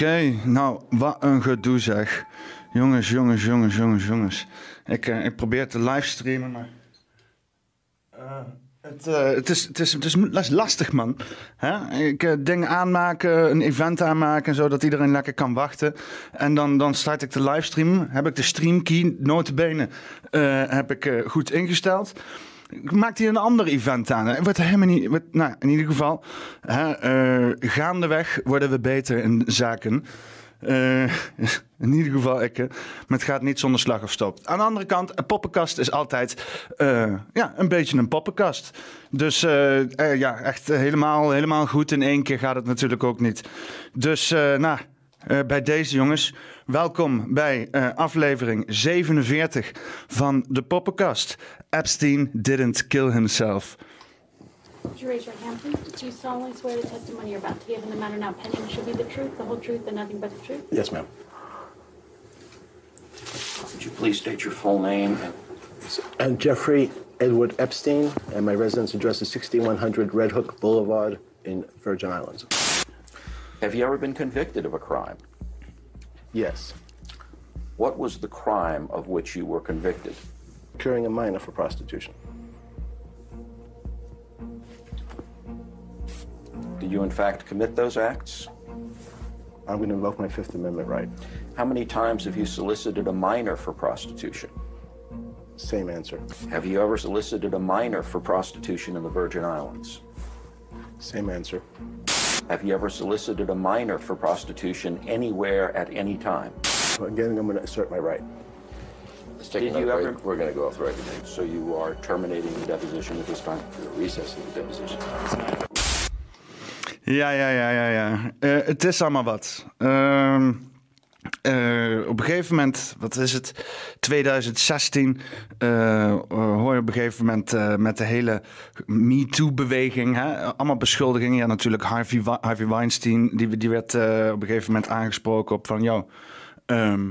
Oké, nou, wat een gedoe zeg. Jongens, jongens, jongens, jongens, jongens. Ik, eh, ik probeer te livestreamen, maar... Eh, het, eh, het, is, het, is, het is lastig, man. Hè? Ik dingen aanmaken, een event aanmaken, zodat iedereen lekker kan wachten. En dan, dan start ik de livestream. Heb ik de streamkey, notabene, heb ik goed ingesteld. Ik maak hier een ander event aan. Het wordt helemaal niet. nou, in ieder geval, hè, eh, gaandeweg worden we beter in zaken. Eh, in ieder geval, ik, maar het gaat niet zonder slag of stop. Aan de andere kant, een poppenkast is altijd eh, ja, een beetje een poppenkast. Dus ja, echt helemaal, helemaal goed in één keer gaat het natuurlijk ook niet. Dus nou, bij deze jongens, welkom bij eh, aflevering 47 van de poppenkast. Epstein didn't kill himself. Would you raise your hand, please? Do you solemnly swear the testimony you're about to give in the matter now pending shall be the truth, the whole truth, and nothing but the truth? Yes, ma'am. Would you please state your full name and And Jeffrey Edward Epstein, and my residence address is 6100 Red Hook Boulevard in Virgin Islands. have you ever been convicted of a crime? Yes. What was the crime of which you were convicted? Curing a minor for prostitution. Did you in fact commit those acts? I'm going to invoke my Fifth Amendment right. How many times have you solicited a minor for prostitution? Same answer. Have you ever solicited a minor for prostitution in the Virgin Islands? Same answer. Have you ever solicited a minor for prostitution anywhere at any time? Again, I'm going to assert my right. Let's take Did another you break. ever- We're going to go off the record. So you are terminating the deposition at this time? We're recessing the deposition. Ja, ja, ja, ja, ja. Eh, het is allemaal wat. Ehm, eh, op een gegeven moment, wat is het? 2016 eh, eh, hoor je op een gegeven moment met de hele MeToo-beweging. Allemaal beschuldigingen. Ja, natuurlijk Harvey, Harvey Weinstein, die, die werd op een gegeven moment aangesproken op van... Yo, ehm,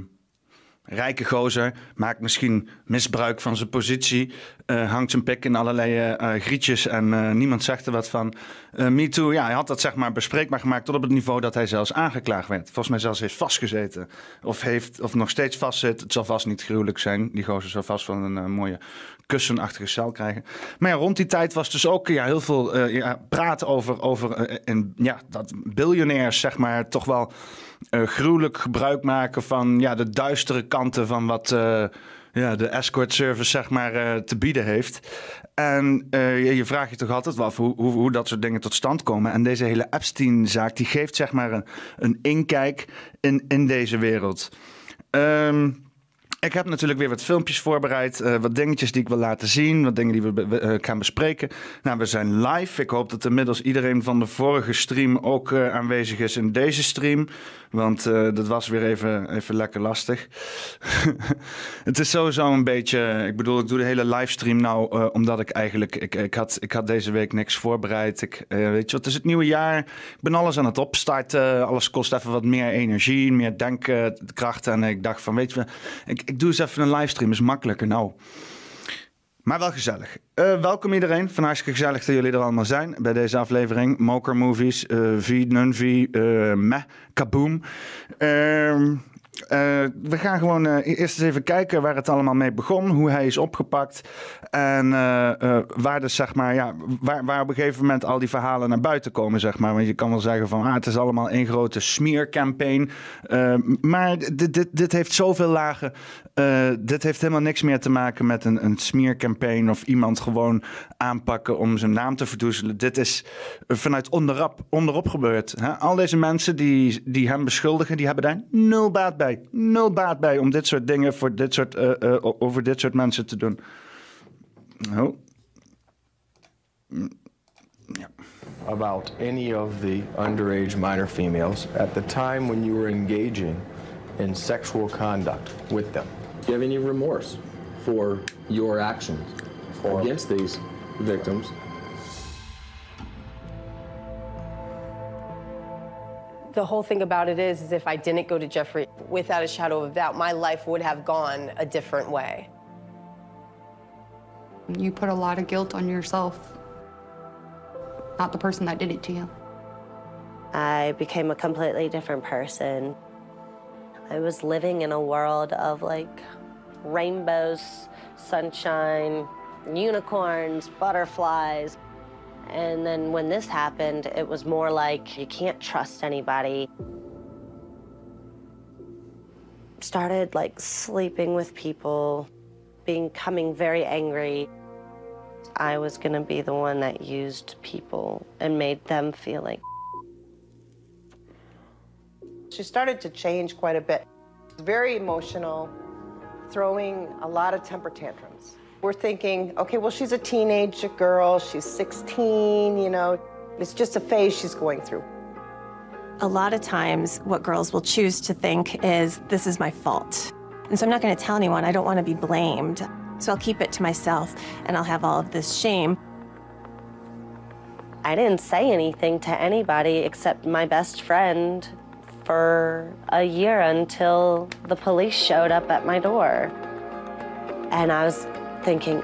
rijke gozer, maakt misschien misbruik van zijn positie, eh, hangt zijn pik in allerlei eh, eh, grietjes en niemand zegt er wat van. Eh MeToo, ja, hij had dat zeg maar bespreekbaar gemaakt tot op het niveau dat hij zelfs aangeklaagd werd. Volgens mij zelfs heeft vastgezeten. Of, heeft, of nog steeds vastzit. Het zal vast niet gruwelijk zijn. Die gozer zal vast van een mooie kussenachtige cel krijgen. Maar ja, rond die tijd was dus ook ja, heel veel ja, praat over, over en, ja, dat biljonairs zeg maar toch wel eh, gruwelijk gebruik maken van ja, de duistere kanten van wat eh, ja, de escort service zeg maar eh, te bieden heeft. En je, je vraagt je toch altijd wel af hoe, hoe, dat soort dingen tot stand komen. En deze hele Epstein-zaak die geeft zeg maar een, een inkijk in, in deze wereld. Ehm, ik heb natuurlijk weer wat filmpjes voorbereid. eh, wat dingetjes die ik wil laten zien. Wat dingen die we eh, gaan bespreken. Nou, we zijn live. Ik hoop dat inmiddels iedereen van de vorige stream ook eh, aanwezig is in deze stream. Want dat was weer even, even lekker lastig. het is sowieso een beetje. Ik bedoel, ik doe de hele livestream nou omdat ik eigenlijk. Ik, ik, had, ik had deze week niks voorbereid. Ik, weet je wat, het is het nieuwe jaar. Ik ben alles aan het opstarten. Alles kost even wat meer energie, meer denkkracht. En ik dacht van, weet je, ik, ik doe eens even een livestream. Is makkelijker nou. Maar wel gezellig. Eh, welkom iedereen. Van hartstikke gezellig dat jullie er allemaal zijn bij deze aflevering. Moker Movies, eh V, Nunvi, eh Meh, Kaboom. Ehm, eh, we gaan gewoon eh, eerst eens even kijken waar het allemaal mee begon, hoe hij is opgepakt en eh, eh, waar dus zeg maar ja, waar, waar op een gegeven moment al die verhalen naar buiten komen zeg maar. Want je kan wel zeggen van ah, het is allemaal één grote smeercampaign, Eh, maar dit, dit, dit heeft zoveel lagen. Eh, dit heeft helemaal niks meer te maken met een, een smeercampaign of iemand gewoon aanpakken om zijn naam te verdoezelen. Dit is vanuit onderop, onderop gebeurd. Hè? Al deze mensen die, die hem beschuldigen, die hebben daar nul baat bij. Nul baat bij om dit soort dingen voor dit soort, eh, eh, over dit soort mensen te doen. Oh. about any of the underage minor females at the time when you were engaging in sexual conduct with them. Do you have any remorse for your actions For- against these victims? The whole thing about it is, is if I didn't go to Jeffrey, without a shadow of a doubt, my life would have gone a different way. You put a lot of guilt on yourself, not the person that did it to you. I became a completely different person. I was living in a world of like rainbows, sunshine, unicorns, butterflies. And then when this happened, it was more like you can't trust anybody. Started like sleeping with people, becoming very angry. I was gonna be the one that used people and made them feel like. She started to change quite a bit. Very emotional, throwing a lot of temper tantrums. We're thinking, okay, well, she's a teenage girl, she's 16, you know, it's just a phase she's going through. A lot of times, what girls will choose to think is, this is my fault. And so I'm not going to tell anyone. I don't want to be blamed. So I'll keep it to myself and I'll have all of this shame. I didn't say anything to anybody except my best friend for a year until the police showed up at my door. And I was thinking,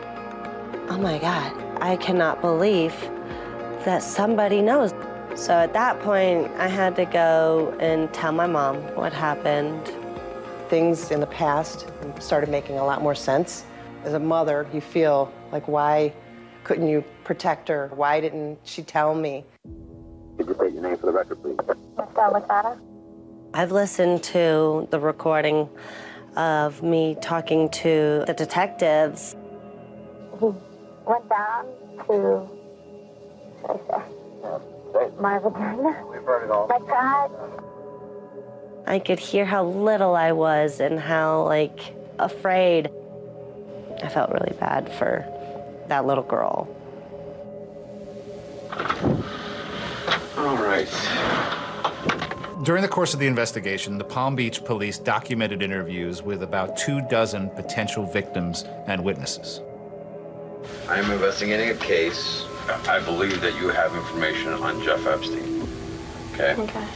oh my God, I cannot believe that somebody knows. So at that point, I had to go and tell my mom what happened. Things in the past started making a lot more sense. As a mother, you feel like, why couldn't you protect her? Why didn't she tell me? Could you state your name for the record, please? Estelle Licata. I've listened to the recording of me talking to the detectives. He went down to my vagina. We've heard it all. My God. I could hear how little I was and how, like, afraid. I felt really bad for that little girl. All right. During the course of the investigation, the Palm Beach police documented interviews with about two dozen potential victims and witnesses. I am investigating a case. I believe that you have information on Jeff Epstein. Okay? Okay.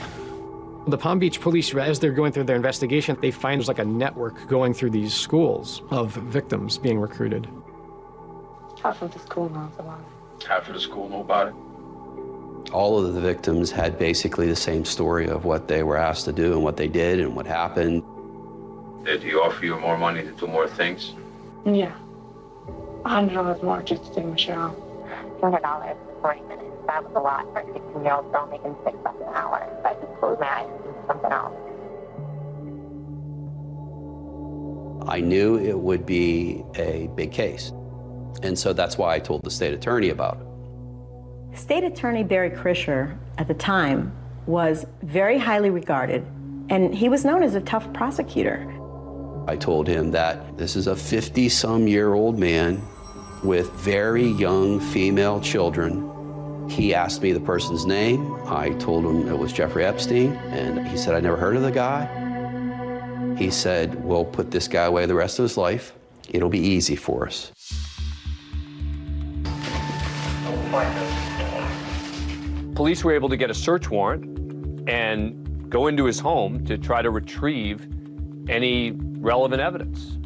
The Palm Beach police, as they're going through their investigation, they find there's like a network going through these schools of victims being recruited. Half of the school knows about Half of the school know about it. All of the victims had basically the same story of what they were asked to do and what they did and what happened. Did he offer you more money to do more things? Yeah. A hundred dollars more just to take my shirt off. Two hundred dollars for forty minutes. That was a lot for a sixteen-year-old girl making six bucks an hour. But I just closed my eyes and did something else. I knew it would be a big case. And so that's why I told the state attorney about it. State Attorney Barry Krischer at the time was very highly regarded, and he was known as a tough prosecutor. I told him that this is a 50 some year old man with very young female children. He asked me the person's name. I told him it was Jeffrey Epstein, and he said, I never heard of the guy. He said, We'll put this guy away the rest of his life. It'll be easy for us. Police were able to get a search warrant and go into his home to try to retrieve any relevant evidence.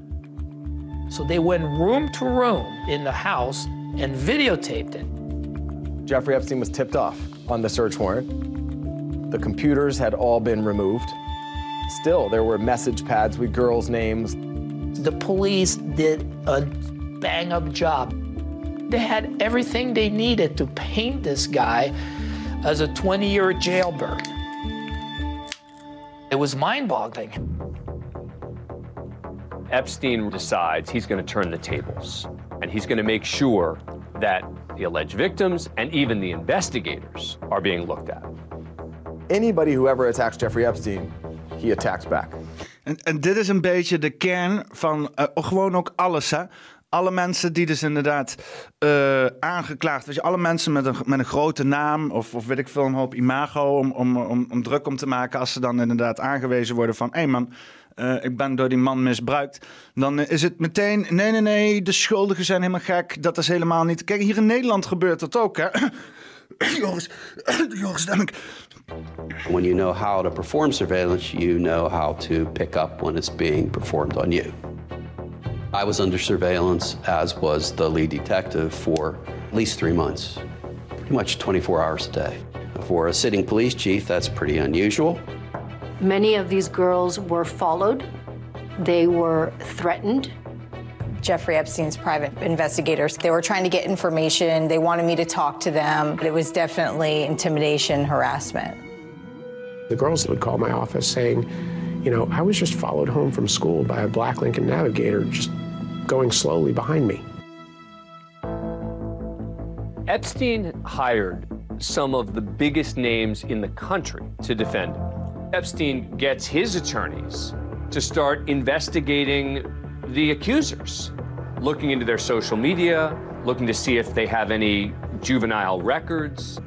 So they went room to room in the house and videotaped it. Jeffrey Epstein was tipped off on the search warrant. The computers had all been removed. Still, there were message pads with girls' names. The police did a bang up job. They had everything they needed to paint this guy as a 20 year jailbird. It was mind boggling. Epstein decides he's going to turn the tables and he's going to make sure that the alleged victims and even the investigators are being looked at. Anybody who ever attacks Jeffrey Epstein, he attacks back. En, en dit is een beetje de kern van eh, gewoon ook alles, hè. Alle mensen die dus inderdaad eh, aangeklaagd... Weet je, alle mensen met een, met een grote naam of, of weet ik veel, een hoop imago... Om, om, om, om druk om te maken als ze dan inderdaad aangewezen worden van... hé hey man, eh, ik ben door die man misbruikt. Dan is het meteen, nee, nee, nee, de schuldigen zijn helemaal gek. Dat is helemaal niet... Kijk, hier in Nederland gebeurt dat ook, hè. Joris, Joris Demmink. When you know how to perform surveillance, you know how to pick up when it's being performed on you. I was under surveillance, as was the lead detective, for at least three months, pretty much 24 hours a day, For a sitting police chief, that's pretty unusual. Many of these girls were followed, they were threatened. Jeffrey Epstein's private investigators. They were trying to get information. They wanted me to talk to them. It was definitely intimidation, harassment. The girls would call my office saying, you know, I was just followed home from school by a black Lincoln Navigator just going slowly behind me. Epstein hired some of the biggest names in the country to defend him. Epstein gets his attorneys to start investigating the accusers, looking into their social media, looking to see if they have any juvenile records.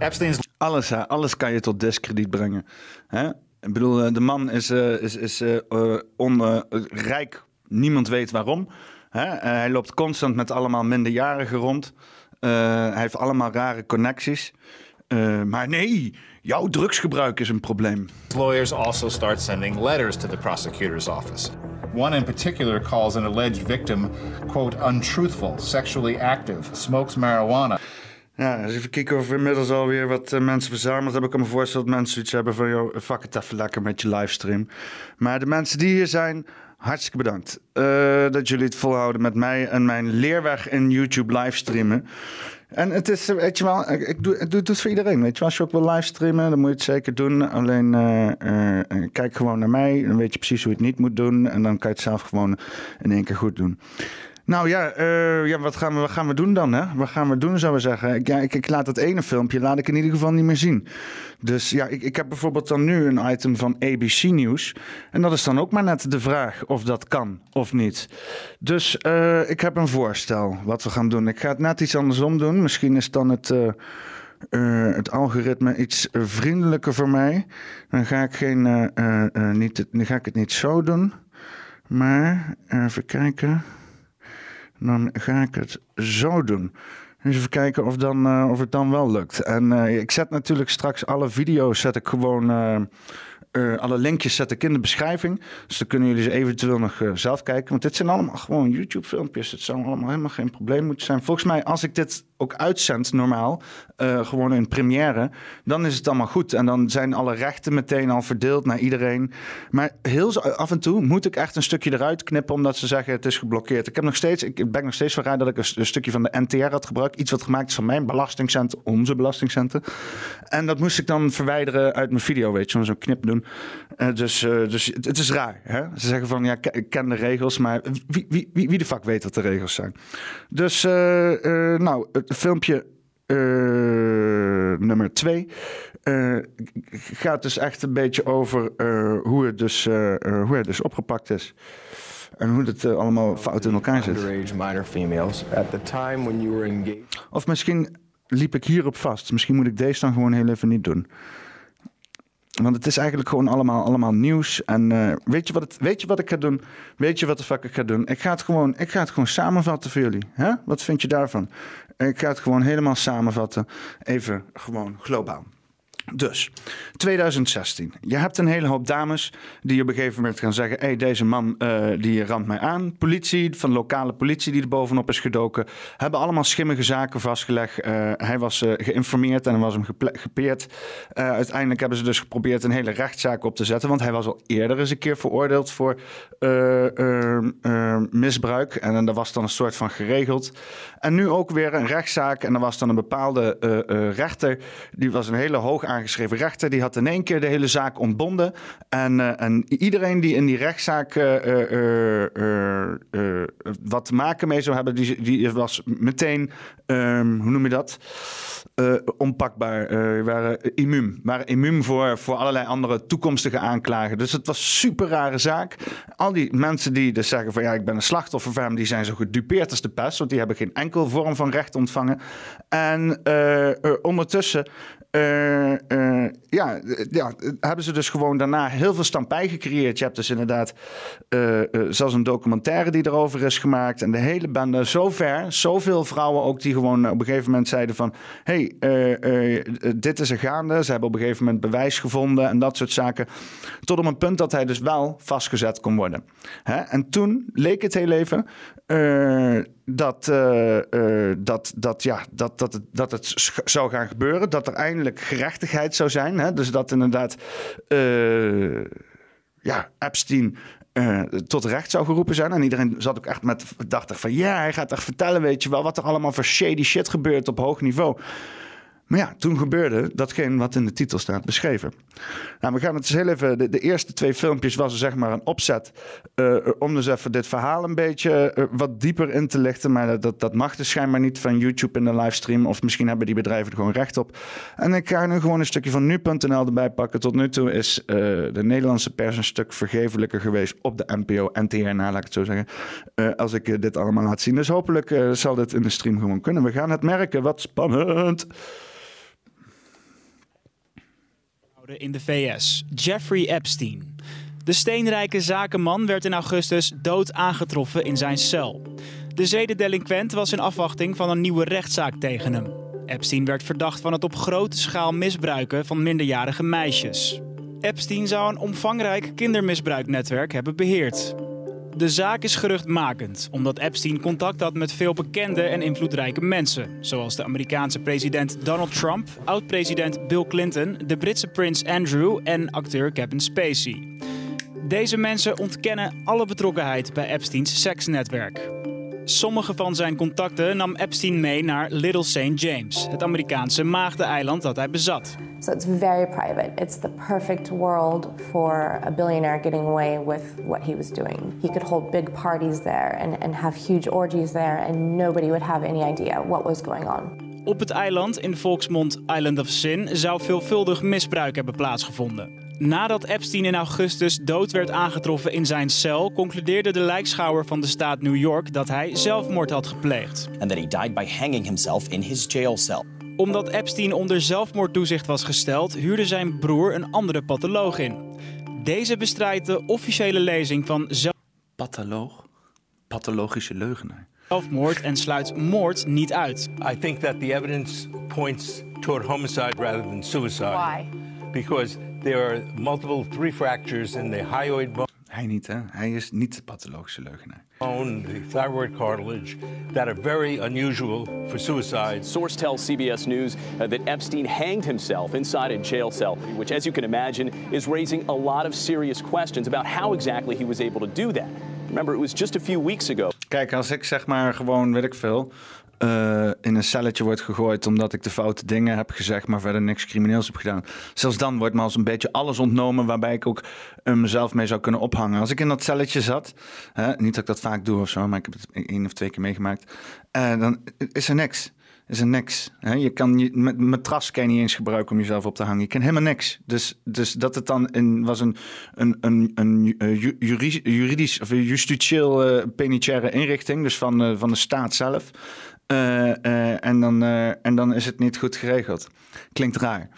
Epstein's... Alles, hè? alles kan je tot discrediet brengen. Hè? Ik bedoel, eh, de man is, uh, is, is uh, onrijk. Niemand weet waarom. Hè? hij loopt constant met allemaal minderjarigen rond. hij heeft allemaal rare connecties. maar nee, jouw drugsgebruik is een probleem. Lawyers also start sending letters to the prosecutor's office. One in particular calls an alleged victim, quote, untruthful, sexually active, smokes marijuana. Ja, eens even kijken of we inmiddels alweer wat uh, mensen verzameld hebben. Ik kan me voorstellen dat mensen iets hebben van... joh, fuck het even lekker met je livestream. Maar de mensen die hier zijn, hartstikke bedankt. Uh, dat jullie het volhouden met mij en mijn leerweg in YouTube livestreamen. En het is, weet je wel, ik doe, ik doe het voor iedereen. Weet je wel, als je ook wil livestreamen, dan moet je het zeker doen. Alleen uh, kijk gewoon naar mij, dan weet je precies hoe je het niet moet doen. En dan kan je het zelf gewoon in één keer goed doen. Nou ja, uh, ja wat, gaan we, gaan we doen dan? Hè? Wat gaan we doen, zou we zeggen? Ik, ik, ik, laat dat ene filmpje laat ik in ieder geval niet meer zien. Dus ja, ik, ik heb bijvoorbeeld dan nu een item van ABC Nieuws. En dat is dan ook maar net de vraag of dat kan of niet. Dus uh, ik heb een voorstel wat we gaan doen. Ik ga het net iets andersom doen. Misschien is dan het... Uh, het algoritme iets vriendelijker voor mij. Dan ga ik, geen, niet, dan ga ik het niet zo doen. Maar even kijken dan ga ik het zo doen. Dus even kijken of, dan, uh, of het dan wel lukt. En uh, ik zet natuurlijk straks alle video's zet ik gewoon uh, alle linkjes zet ik in de beschrijving. Dus dan kunnen jullie ze eventueel nog uh, zelf kijken. Want dit zijn allemaal gewoon YouTube-filmpjes. Het zou allemaal helemaal geen probleem moeten zijn. Volgens mij, als ik dit ook uitzend normaal, uh, gewoon in première, dan is het allemaal goed. En dan zijn alle rechten meteen al verdeeld naar iedereen. Maar heel af en toe moet ik echt een stukje eruit knippen, omdat ze zeggen het is geblokkeerd. Ik heb nog steeds, ik ben nog steeds verraad dat ik een, een, stukje van de NTR had gebruikt. Iets wat gemaakt is van mijn belastingcenten, onze belastingcenten. En dat moest ik dan verwijderen uit mijn video, weet je, zo'n knip doen. Uh, dus, uh, dus het, het, is raar. Hè? Ze zeggen van ja, ik ken de regels, maar wie, wie, wie, wie de fuck weet wat de regels zijn? Dus, uh, nou, het filmpje nummer twee gaat dus echt een beetje over hoe, het dus, hoe het dus opgepakt is. En hoe het allemaal fout in elkaar zit. Of misschien liep ik hierop vast. Misschien moet ik deze dan gewoon heel even niet doen. Want het is eigenlijk gewoon allemaal, allemaal nieuws. En uh, weet, je wat het, weet je wat ik ga doen? Weet je wat de fuck ik ga doen? Ik ga het gewoon, ik ga het gewoon samenvatten voor jullie. Hè? Wat vind je daarvan? Ik ga het gewoon helemaal samenvatten. Even gewoon globaal. Dus, 2016. Je hebt een hele hoop dames die op een gegeven moment gaan zeggen... hé, hey, deze man uh, die ramt mij aan. Politie, van lokale politie die er bovenop is gedoken... hebben allemaal schimmige zaken vastgelegd. Uh, hij was uh, geïnformeerd en was hem gepeerd. uiteindelijk hebben ze dus geprobeerd een hele rechtszaak op te zetten... want hij was al eerder eens een keer veroordeeld voor misbruik. En dat was dan een soort van geregeld. En nu ook weer een rechtszaak. En er was dan een bepaalde rechter... die was een hele hoog aangeschreven rechter. Die had in één keer de hele zaak ontbonden. En, uh, en iedereen die in die rechtszaak uh, uh, wat te maken mee zou hebben, die, die was meteen, um, hoe noem je dat? onpakbaar. waren immuun. Waren immuun voor, voor allerlei andere toekomstige aanklagen. Dus het was super rare zaak. Al die mensen die dus zeggen van ja, ik ben een slachtoffer van hem, die zijn zo gedupeerd als de pest. Want die hebben geen enkel vorm van recht ontvangen. En ondertussen uh, uh, ja, ja, hebben ze dus gewoon daarna heel veel stampij gecreëerd. Je hebt dus inderdaad zelfs een documentaire die erover is gemaakt en de hele bende. Zover, zoveel vrouwen ook die gewoon op een gegeven moment zeiden van... hey, eh, eh, dit is er gaande. Ze hebben op een gegeven moment bewijs gevonden en dat soort zaken. Tot op een punt dat hij dus wel vastgezet kon worden. Hè? En toen leek het heel even eh, dat, eh, eh, dat, dat, ja, dat, dat, het, dat het zou gaan gebeuren. Dat er eindelijk gerechtigheid zou zijn. Hè? Dus dat inderdaad eh, ja, Epstein tot recht zou geroepen zijn. En iedereen zat ook echt met dacht van ja, hij gaat echt vertellen, weet je wel, wat er allemaal voor shady shit gebeurt op hoog niveau. Maar ja, toen gebeurde datgene wat in de titel staat beschreven. Nou, we gaan het dus heel even. De, eerste twee filmpjes was zeg maar een opzet. eh, om dus even dit verhaal een beetje eh, wat dieper in te lichten. Maar dat, dat mag dus schijnbaar niet van YouTube in de livestream. Of misschien hebben die bedrijven er gewoon recht op. En ik ga nu gewoon een stukje van nu.nl erbij pakken. Tot nu toe is eh, de Nederlandse pers een stuk vergevelijker geweest op de NPO en TRNA, laat ik het zo zeggen. als ik dit allemaal laat zien. Dus hopelijk zal dit in de stream gewoon kunnen. We gaan het merken. Wat spannend. In de VS. Jeffrey Epstein. De steenrijke zakenman werd in augustus dood aangetroffen in zijn cel. De zedendelinquent was in afwachting van een nieuwe rechtszaak tegen hem. Epstein werd verdacht van het op grote schaal misbruiken van minderjarige meisjes. Epstein zou een omvangrijk kindermisbruiknetwerk hebben beheerd. De zaak is geruchtmakend, omdat Epstein contact had met veel bekende en invloedrijke mensen, zoals de Amerikaanse president Donald Trump, oud-president Bill Clinton, de Britse prins Andrew en acteur Kevin Spacey. Deze mensen ontkennen alle betrokkenheid bij Epsteins seksnetwerk. Sommige van zijn contacten nam Epstein mee naar Little St. James, het Amerikaanse maagdeneiland dat hij bezat. So it's very private. It's the perfect world for a billionaire getting away with what he was doing. He could hold big parties there and, and have huge orgies there, and nobody would have any idea what was going on. Op het eiland, in volksmond Island of Sin, zou veelvuldig misbruik hebben plaatsgevonden. Nadat Epstein in augustus dood werd aangetroffen in zijn cel, concludeerde de lijkschouwer van de staat New York dat hij zelfmoord had gepleegd. and that he died by hanging himself in his jail cell. Omdat Epstein onder zelfmoordtoezicht was gesteld, huurde zijn broer een andere patholoog in. Deze bestrijdt de officiële lezing van zelf- Patholoog? Pathologische leugenaar. zelfmoord en sluit moord niet uit. I think that the evidence points toward homicide rather than suicide. Why? Because there are multiple three fractures in the hyoid bone. Hij niet, hè? Hij is niet de pathologische leugenaar. the thyroid cartilage, that are very unusual for suicide. Source tells CBS News uh, that Epstein hanged himself inside a jail cell, which, as you can imagine, is raising a lot of serious questions about how exactly he was able to do that. Remember, it was just a few weeks ago. Kijk, als ik zeg maar gewoon, weet ik veel, eh, in een celletje wordt gegooid omdat ik de foute dingen heb gezegd, maar verder niks crimineels heb gedaan. Zelfs dan wordt me als een beetje alles ontnomen waarbij ik ook eh, mezelf mee zou kunnen ophangen. Als ik in dat celletje zat, niet dat ik dat vaak doe of zo, maar ik heb het één of twee keer meegemaakt, eh, dan is er niks. Is er niks. Hè? Je kan je, met matras kan je niet eens gebruiken om jezelf op te hangen. Je kan helemaal niks. Dus, dus dat het dan was een, een, een, een ju- juri- juridisch of justitieel eh, penitentiaire inrichting, dus van, van de staat zelf. Eh, eh, en, dan, eh, en dan is het niet goed geregeld. Klinkt raar.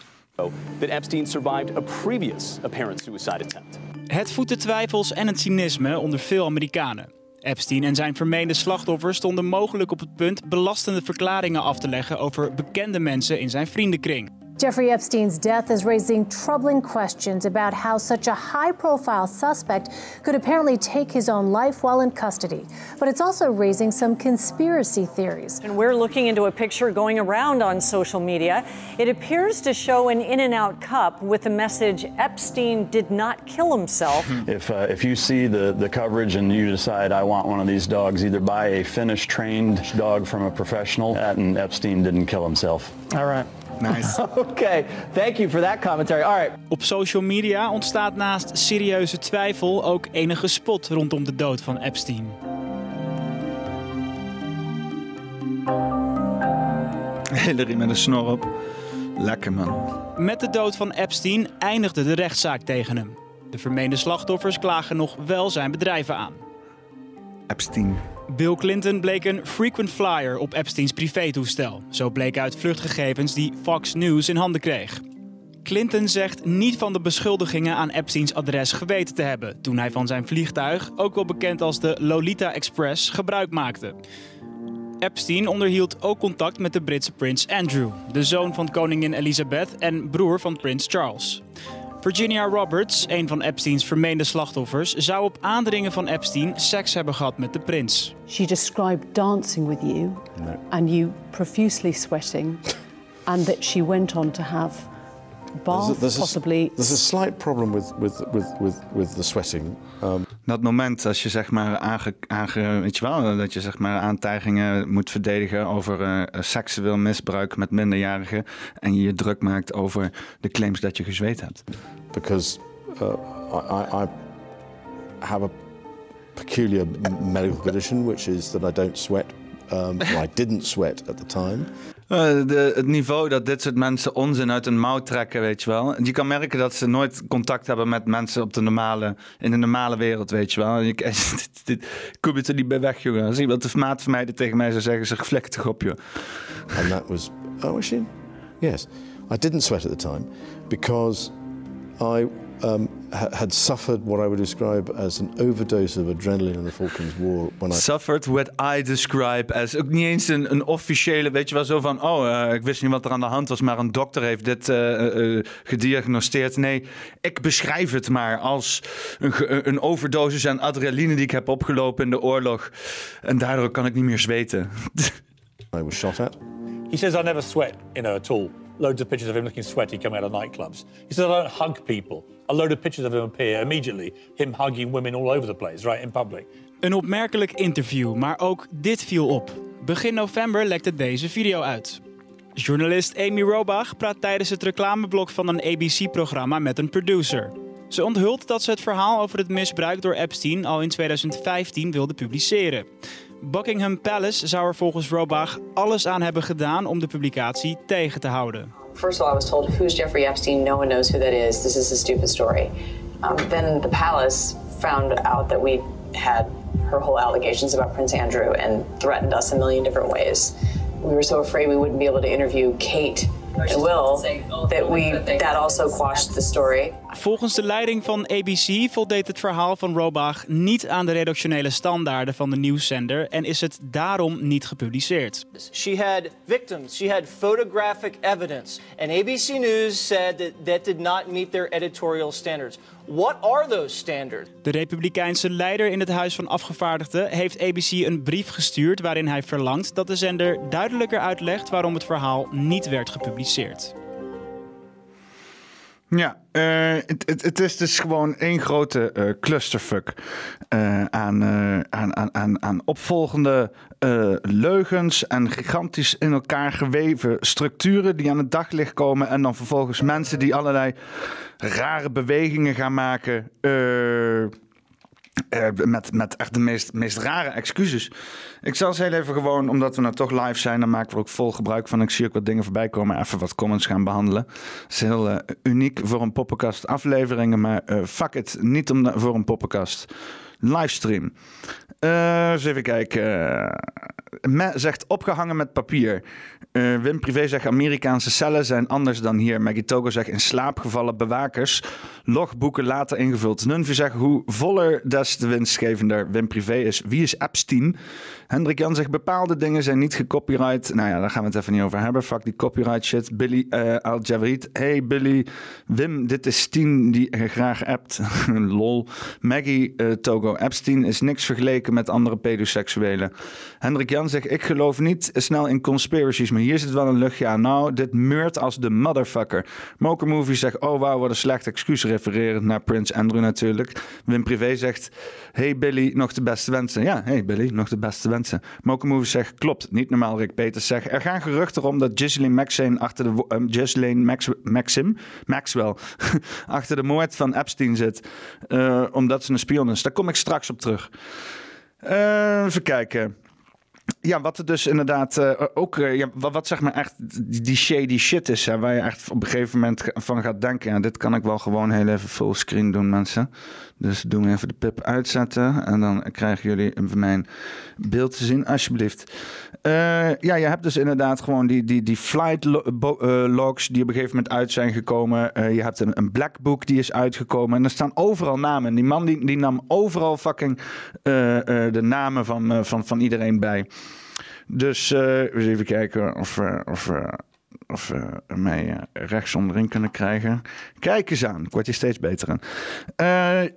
That Epstein survived a previous apparent suicide attempt. Het voedt de twijfels en het cynisme onder veel Amerikanen. Epstein en zijn vermeende slachtoffers stonden mogelijk op het punt belastende verklaringen af te leggen over bekende mensen in zijn vriendenkring. Jeffrey Epstein's death is raising troubling questions about how such a high profile suspect could apparently take his own life while in custody. But it's also raising some conspiracy theories. And we're looking into a picture going around on social media. It appears to show an In N Out cup with the message Epstein did not kill himself. If, uh, if you see the, the coverage and you decide I want one of these dogs, either buy a Finnish trained dog from a professional, and Epstein didn't kill himself. All right. Nice. okay, thank you for that commentary. All right. Op social media ontstaat naast serieuze twijfel ook enige spot rondom de dood van Epstein. Hillary met een snor op. Lekker man. Met de dood van Epstein eindigde de rechtszaak tegen hem. De vermeende slachtoffers klagen nog wel zijn bedrijven aan. Epstein. Bill Clinton bleek een frequent flyer op Epsteins privétoestel. Zo bleek uit vluchtgegevens die Fox News in handen kreeg. Clinton zegt niet van de beschuldigingen aan Epsteins adres geweten te hebben toen hij van zijn vliegtuig, ook wel bekend als de Lolita Express, gebruik maakte. Epstein onderhield ook contact met de Britse prins Andrew, de zoon van koningin Elizabeth en broer van prins Charles. Virginia Roberts, een van Epsteins vermeende slachtoffers, zou op aandringen van Epstein seks hebben gehad met de prins. She described dancing with you and you profusely sweating, and that she went on to have bath, there's a, possibly. there's a slight problem with, with, with, with, with the sweating. Um, Dat moment als je zeg maar aange, aange, weet je wel, dat je zeg maar aantijgingen moet verdedigen over eh, seksueel misbruik met minderjarigen en je je druk maakt over de claims dat je gezweet hebt. because uh, I, I, I have a peculiar medical condition, which is that I don't sweat. Um, well, I didn't sweat at the time. Eh, de, het niveau dat dit soort mensen onzin uit hun mouw trekken, weet je wel. Je kan merken dat ze nooit contact hebben met mensen op de normale, in de normale wereld, weet je wel. Je, dit, kom je er niet bij weg, jongen. Als iemand de maat van mij tegen mij zou zeggen, zeg vlek op, joh. And that was, oh, was she? Yes. I didn't sweat at the time because I um, had suffered what I would describe as an overdose of adrenaline in the Falklands War when I Suffered what I describe as. Ook niet eens een, een officiële, weet je wel, zo van... oh, eh, ik wist niet wat er aan de hand was, maar een dokter heeft dit gediagnosteerd. Nee, ik beschrijf het maar als een, een overdosis aan adrenaline die ik heb opgelopen in de oorlog. En daardoor kan ik niet meer zweten. I was shot at. He says I never sweat, you know, at all. Loads of pictures of him looking sweaty coming out of nightclubs. He says I don't hug people. A load of pictures of him appear immediately. Him hugging women all over the place, right, in public. Een opmerkelijk interview, maar ook dit viel op. Begin november lekte deze video uit. Journalist Amy Robach praat tijdens het reclameblok van een ABC-programma met een producer. Ze onthult dat ze het verhaal over het misbruik door Epstein al in 2015 wilde publiceren. Buckingham Palace zou er volgens Robach alles aan hebben gedaan om de publicatie tegen te houden. First of all, I was told, who's Jeffrey Epstein? No one knows who that is. This is a stupid story. Um, then the palace found out that we had her whole allegations about Prince Andrew and threatened us a million different ways. We were so afraid we wouldn't be able to interview Kate and Will that we that also quashed the story. Volgens de leiding van ABC voldeed het verhaal van Robach niet aan de redactionele standaarden van de nieuwszender en is het daarom niet gepubliceerd. She had victims. She had photographic evidence. And ABC News said that that did not meet their editorial standards. What are those standards? De Republikeinse leider in het Huis van Afgevaardigden heeft ABC een brief gestuurd waarin hij verlangt dat de zender duidelijker uitlegt waarom het verhaal niet werd gepubliceerd. Ja, eh, het, is dus gewoon één grote eh, clusterfuck eh, aan, eh, aan, aan, aan, aan opvolgende eh, leugens en gigantisch in elkaar geweven structuren die aan het daglicht komen en dan vervolgens mensen die allerlei rare bewegingen gaan maken. Eh, met, met echt de meest, meest rare excuses. Ik zal eens heel even gewoon, omdat we nou toch live zijn, dan maken we ook vol gebruik van. Ik zie ook wat dingen voorbij komen, even wat comments gaan behandelen. Dat is heel eh, uniek voor een poppenkast afleveringen, maar eh, fuck it, niet om, voor een poppenkast livestream. Eh, eens even kijken. Eh, Me zegt opgehangen met papier. Eh, Wim Privé zegt Amerikaanse cellen zijn anders dan hier. Maggie Togo zegt in slaap gevallen bewakers. Logboeken later ingevuld. Nunvi zegt hoe voller des te winstgevender Wim Privé is. Wie is Epstein? Hendrik Jan zegt bepaalde dingen zijn niet gecopyright. Nou ja, daar gaan we het even niet over hebben. Fuck die copyright shit. Billy eh Al Javerit. Hey Billy. Wim, dit is Tien die eh, graag appt. Lol. Maggie Togo. Epstein is niks vergeleken met andere pedoseksuelen. Hendrik Jan zegt ik geloof niet snel in conspiracies, maar hier zit wel een luchtje aan. Nou, dit meurt als de motherfucker. Moker Movie zegt oh wauw, wat een slecht excuus refererend naar Prince Andrew natuurlijk. Wim Privé zegt hey Billy, nog de beste wensen. Ja, hey Billy, nog de beste wensen. Moker Movie zegt klopt, niet normaal Rick Peters zegt er gaan geruchten om dat Ghislaine Maxine achter de Ghislaine Max, Maxim Maxwell achter de moord van Epstein zit, eh, omdat ze een spion is. Daar kom ik straks op terug. Eh, even kijken. Ja, wat er dus inderdaad uh, ook, uh, ja, wat, zeg maar echt die shady shit is, waar je echt op een gegeven moment van gaat denken, ja, dit kan ik wel gewoon heel even fullscreen doen, mensen. Dus doen we even de pip uitzetten en dan krijgen jullie mijn beeld te zien, alsjeblieft. Uh, ja, je hebt dus inderdaad gewoon die, die, die flight logs die op een gegeven moment uit zijn gekomen. je hebt een, een black book die is uitgekomen en er staan overal namen. En die man die, die nam overal fucking de namen van, van, van iedereen bij. Dus uh, eens even kijken of, uh, of, we mij rechts onderin kunnen krijgen. Kijk eens aan, ik word hier steeds beter aan.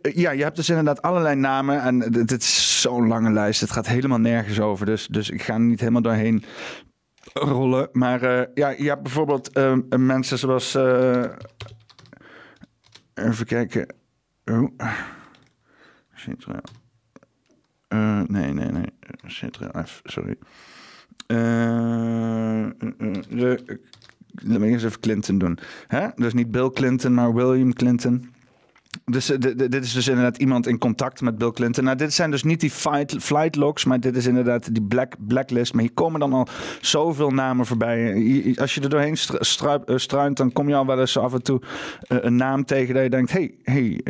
ja, je hebt dus inderdaad allerlei namen. En dit is zo'n lange lijst. Het gaat helemaal nergens over. Dus, dus ik ga er niet helemaal doorheen rollen. Maar ja, je hebt bijvoorbeeld mensen zoals... even kijken. Oh. Nee, nee, nee. Centraal F, sorry. Uh, de, laat me eens even Clinton doen. Hè? Dus niet Bill Clinton, maar William Clinton. Dus uh, dit is dus inderdaad iemand in contact met Bill Clinton. Nou, dit zijn dus niet die flight logs, maar dit is inderdaad die black, blacklist. Maar hier komen dan al zoveel namen voorbij. Als je er doorheen struint, dan kom je al wel eens af en toe uh, een naam tegen dat je denkt: hey, hey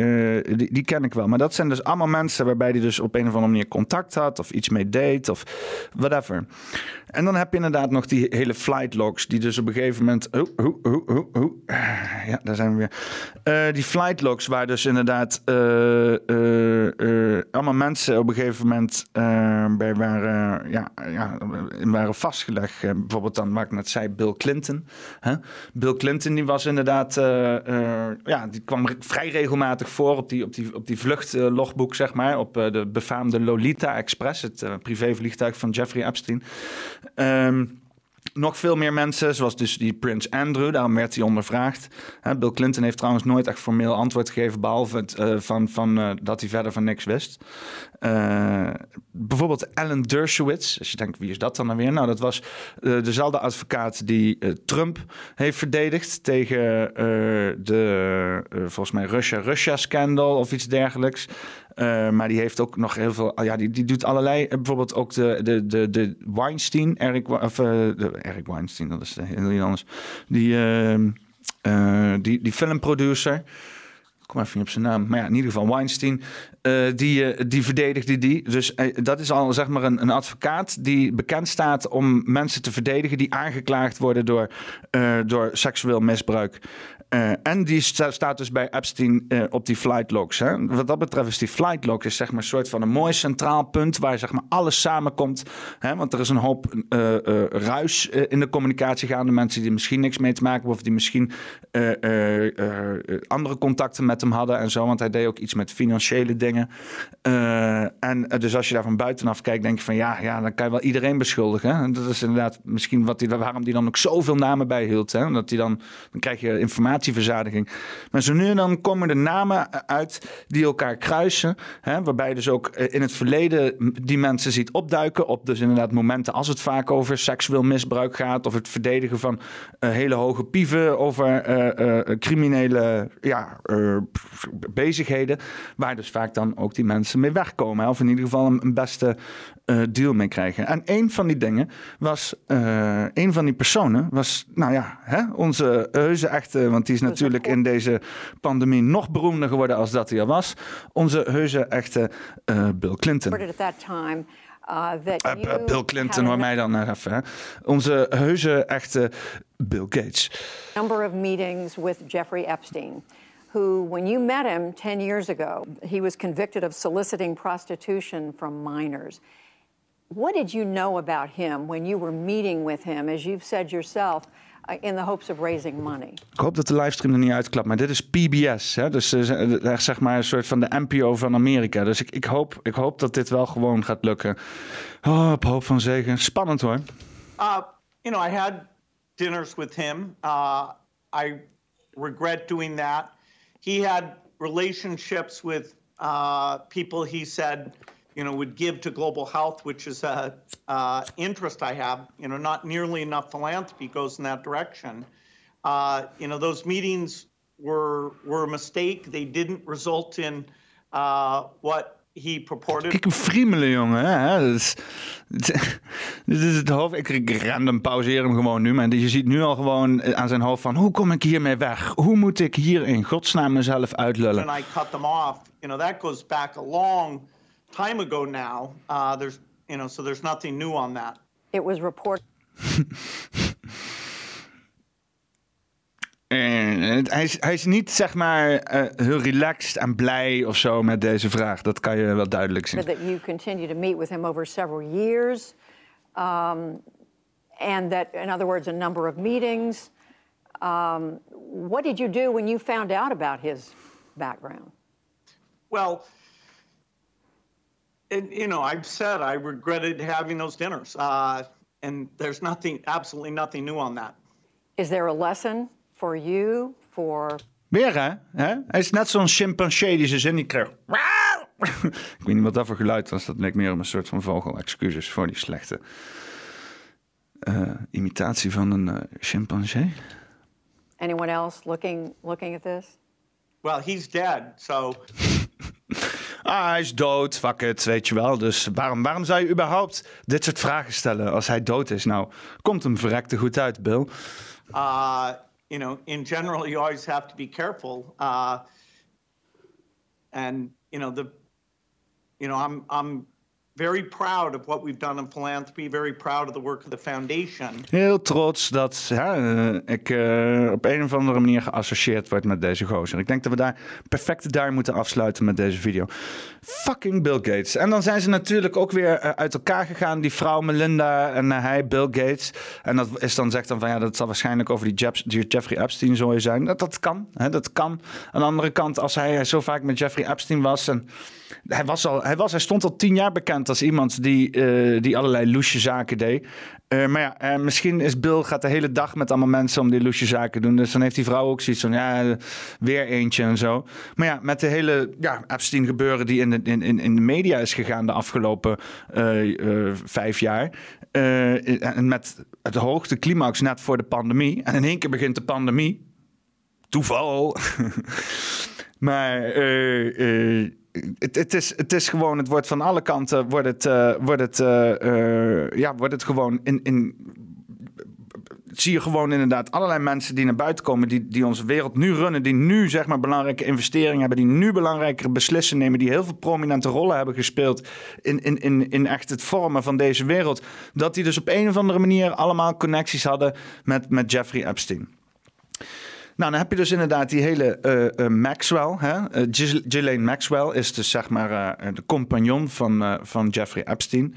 die, die, ken ik wel. Maar dat zijn dus allemaal mensen waarbij die dus op een of andere manier contact had, of iets mee deed, of whatever. En dan heb je inderdaad nog die hele flight logs, die dus op een gegeven moment. Oh, oh, oh. Ja, daar zijn we weer. Uh, die flight logs, waar dus inderdaad uh, uh, allemaal mensen op een gegeven moment bij waren, ja, ja, waren vastgelegd. bijvoorbeeld dan, waar ik net zei, Bill Clinton. Bill Clinton, die was inderdaad, ja, die kwam vrij regelmatig voor op die, op die, op die vluchtlogboek, zeg maar. Op de befaamde Lolita Express, het privévliegtuig van Jeffrey Epstein. Um, nog veel meer mensen, zoals dus die Prins Andrew, daarom werd hij ondervraagd. Bill Clinton heeft trouwens nooit echt formeel antwoord gegeven, behalve het, uh, van, van, uh, dat hij verder van niks wist. Uh, bijvoorbeeld Alan Dershowitz, als je denkt, wie is dat dan dan weer? Nou, dat was dezelfde advocaat die Trump heeft verdedigd tegen de, volgens mij, Russia-Russia-scandal of iets dergelijks. Uh, maar die heeft ook nog heel veel. Ja, die, die doet allerlei. Bijvoorbeeld ook de, de, de, de Weinstein, Eric, of, uh, de, Eric Weinstein, dat is heel iets anders. Die, uh, die, die filmproducer. Kom even niet op zijn naam. Maar ja, in ieder geval Weinstein. die, die verdedigde die. Dus dat is al zeg maar een, een advocaat die bekend staat om mensen te verdedigen die aangeklaagd worden door, door seksueel misbruik. Uh, en die staat dus bij Epstein uh, op die flight logs. Hè? Wat dat betreft is die flight log is zeg maar een soort van een mooi centraal punt waar zeg maar alles samenkomt. Hè? Want er is een hoop uh, ruis in de communicatie gaande. Mensen die misschien niks mee te maken hebben of die misschien andere contacten met hem hadden en zo. Want hij deed ook iets met financiële dingen. en dus als je daar van buitenaf kijkt, denk je van ja, ja dan kan je wel iedereen beschuldigen. En dat is inderdaad misschien wat die, waarom hij dan ook zoveel namen bijhield. Hè? Dat hij dan, dan krijg je informatie informatieverzadiging. Maar zo nu en dan komen er namen uit die elkaar kruisen. Hè, waarbij dus ook eh, in het verleden die mensen ziet opduiken. Op dus inderdaad momenten als het vaak over seksueel misbruik gaat. Of het verdedigen van uh, hele hoge pieven. Over uh, criminele ja, bezigheden. Waar dus vaak dan ook die mensen mee wegkomen. Of in ieder geval een, een beste deal mee krijgen. En een van die dingen was, een van die personen was, nou ja, hè, onze heuse echte, want die is natuurlijk in deze pandemie nog beroemder geworden als dat hij al was. Onze heuse echte uh, Bill Clinton. Uh, uh, Bill Clinton, hoor mij dan naar even. Hè. Onze heuse echte Bill Gates. Number of meetings with Jeffrey Epstein. Who, when you met him 10 years ago, he was convicted of soliciting prostitution from minors. What did you know about him when you were meeting with him? As you've said yourself, in the hopes of raising money. Ik hoop dat de livestream er niet uitklapt, maar dit is PBS. Hè? Dus uh, zeg maar een soort van de NPO van Amerika. Dus ik, ik, hoop, ik hoop dat dit wel gewoon gaat lukken. Oh, op hoop van zegen. Spannend hoor. Uh, you know, I had dinners with him. Uh, I regret doing that. He had relationships with uh, people he said you know, would give to global health, which is a uh, interest I have. You know, not nearly enough philanthropy goes in that direction. Uh, you know, those meetings were were a mistake. They didn't result in uh, what he purported. Kijk, een friemelen, jongen. Hè? Dit is het hoofd. Ik, ik random pauzeer hem gewoon nu. Maar je ziet nu al gewoon aan zijn hoofd van... hoe kom ik hiermee weg? Hoe moet ik hier in godsnaam mezelf uitlullen? And I cut them off. You know, that goes back a long time ago now. Uh, there's, you know, so there's nothing new on that. It was reported. En hij, is, hij is niet zeg maar uh, heel relaxed en blij of zo met deze vraag. Dat kan je wel duidelijk zien. That you continue to meet with him over several years, um, and that, in other words, a number of meetings. Um, what did you do when you found out about his background? Well, and, you know, I've said I regretted having those dinners, uh, and there's nothing, absolutely nothing new on that. Is there a lesson for you, for... Weer, hè? hè? Hij is net zo'n chimpansee die zijn zin niet krijgt. Ik weet niet wat dat voor geluid was. Dat leek meer op een soort van vogel. Excuses voor die slechte uh, imitatie van een uh, chimpansee. Anyone else looking, looking at this? Well, he's dead, so... ah, hij is dood, fuck it, weet je wel. Dus waarom, waarom zou je überhaupt dit soort vragen stellen als hij dood is? Nou, komt hem verrekte goed uit, Bill. Uh, you know, in general, you always have to be careful. Uh, and you know, the, you know, I'm I'm very proud of what we've done in philanthropy. Very proud of the work of the foundation. Heel trots dat ja, ik uh, op een of andere manier geassocieerd word met deze gozer. Ik denk dat we daar perfect daar moeten afsluiten met deze video. Fucking Bill Gates. En dan zijn ze natuurlijk ook weer uh, uit elkaar gegaan. Die vrouw Melinda en hij Bill Gates. En dat is dan zegt dan van ja, dat zal waarschijnlijk over die, Jeff, die Jeffrey Epstein zo zijn. Dat, dat kan. Hè, dat kan. Aan de andere kant, als hij zo vaak met Jeffrey Epstein was en hij was, al, hij was, hij stond al tien jaar bekend als iemand die, uh, die allerlei loesje zaken deed. Uh, maar ja, uh, misschien is Bill gaat de hele dag met allemaal mensen om die loesje zaken doen. Dus dan heeft die vrouw ook zoiets van, ja, weer eentje en zo. Maar ja, met de hele ja, Epstein gebeuren die in de, in, in de media is gegaan de afgelopen vijf jaar. en met het hoogte climax net voor de pandemie. En in één keer begint de pandemie. Toeval. maar het, het, is, het is gewoon, het wordt van alle kanten, wordt het, uh, wordt het, uh, uh, ja, wordt het gewoon in, in zie je gewoon inderdaad allerlei mensen die naar buiten komen, die, die onze wereld nu runnen, die nu zeg maar belangrijke investeringen hebben, die nu belangrijkere beslissingen nemen, die heel veel prominente rollen hebben gespeeld in, in, in, in echt het vormen van deze wereld. Dat die dus op een of andere manier allemaal connecties hadden met, met Jeffrey Epstein. Nou, dan heb je dus inderdaad die hele uh, uh, Maxwell. Hè? Ghislaine Maxwell is dus zeg maar de compagnon van, van Jeffrey Epstein.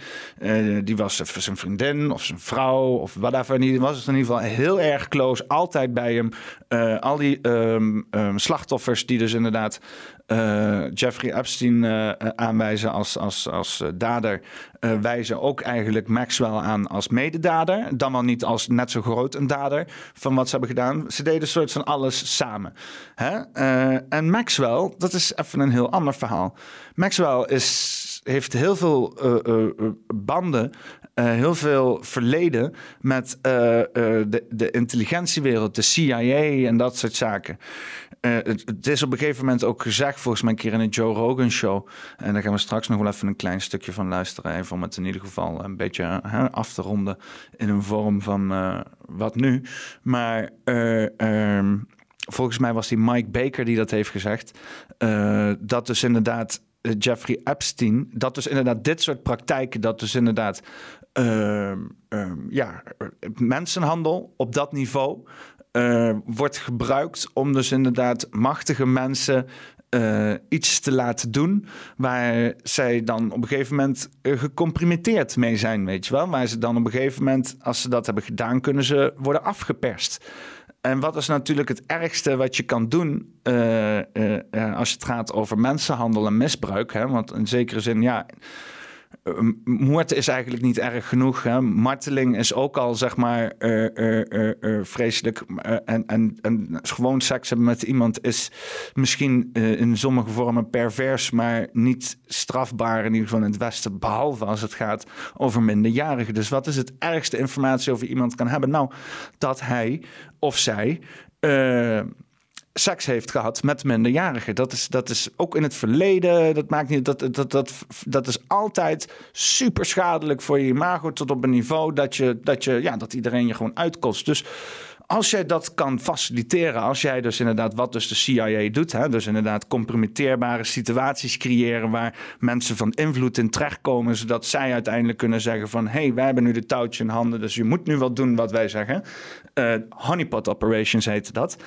die was zijn vriendin of zijn vrouw of whatever. Die was het in ieder geval heel erg close, altijd bij hem. al die um, um, slachtoffers die dus inderdaad uh, Jeffrey Epstein uh, aanwijzen als, als, als dader, uh, wijzen ook eigenlijk Maxwell aan als mededader. Dan wel niet als net zo groot een dader van wat ze hebben gedaan. Ze deden een soort van alles samen. Hè? en Maxwell, dat is even een heel ander verhaal. Maxwell is, heeft heel veel banden heel veel verleden met de, de intelligentiewereld, de CIA en dat soort zaken. Het, het, is op een gegeven moment ook gezegd, volgens mij een keer in een Joe Rogan show. En daar gaan we straks nog wel even een klein stukje van luisteren. Even om het in ieder geval een beetje af te ronden in een vorm van wat nu. Maar um, volgens mij was die Mike Baker die dat heeft gezegd. dat dus inderdaad Jeffrey Epstein, dat dus inderdaad dit soort praktijken, dat dus inderdaad uh, uh, ja, mensenhandel op dat niveau uh, wordt gebruikt om dus inderdaad machtige mensen uh, iets te laten doen waar zij dan op een gegeven moment gecomprimenteerd mee zijn, weet je wel. Waar ze dan op een gegeven moment, als ze dat hebben gedaan, kunnen ze worden afgeperst. En wat is natuurlijk het ergste wat je kan doen als het gaat over mensenhandel en misbruik? Hè? Want in zekere zin, ja Ehm, moord is eigenlijk niet erg genoeg. Hè? Marteling is ook al, zeg maar, uh, uh, uh, vreselijk. en, en, en gewoon seks hebben met iemand is misschien in sommige vormen pervers, maar niet strafbaar in ieder geval in het Westen, behalve als het gaat over minderjarigen. Dus wat is het ergste informatie over iemand kan hebben? Nou, dat hij of zij seks heeft gehad met minderjarigen. Dat is, dat is ook in het verleden. Dat, maakt niet, dat, dat, dat, dat is altijd super schadelijk voor je imago. Tot op een niveau dat, je, dat, je, ja, dat iedereen je gewoon uitkost. Dus als jij dat kan faciliteren, als jij dus inderdaad wat dus de CIA doet, hè, dus inderdaad compromitteerbare situaties creëren waar mensen van invloed in terechtkomen, zodat zij uiteindelijk kunnen zeggen van hé, hey, wij hebben nu de touwtje in handen, dus je moet nu wel doen wat wij zeggen. Uh, honeypot operations heet dat.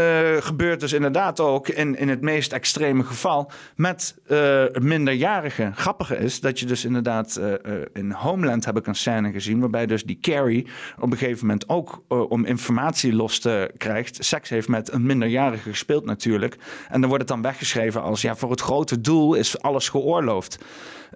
Uh, gebeurt dus inderdaad ook in, in het meest extreme geval met uh, minderjarigen. Grappige is dat je dus inderdaad uh, in Homeland heb ik een scène gezien waarbij dus die Carrie op een gegeven moment ook om informatie los te krijgt, seks heeft met een minderjarige gespeeld natuurlijk. En dan wordt het dan weggeschreven als ja, voor het grote doel is alles geoorloofd.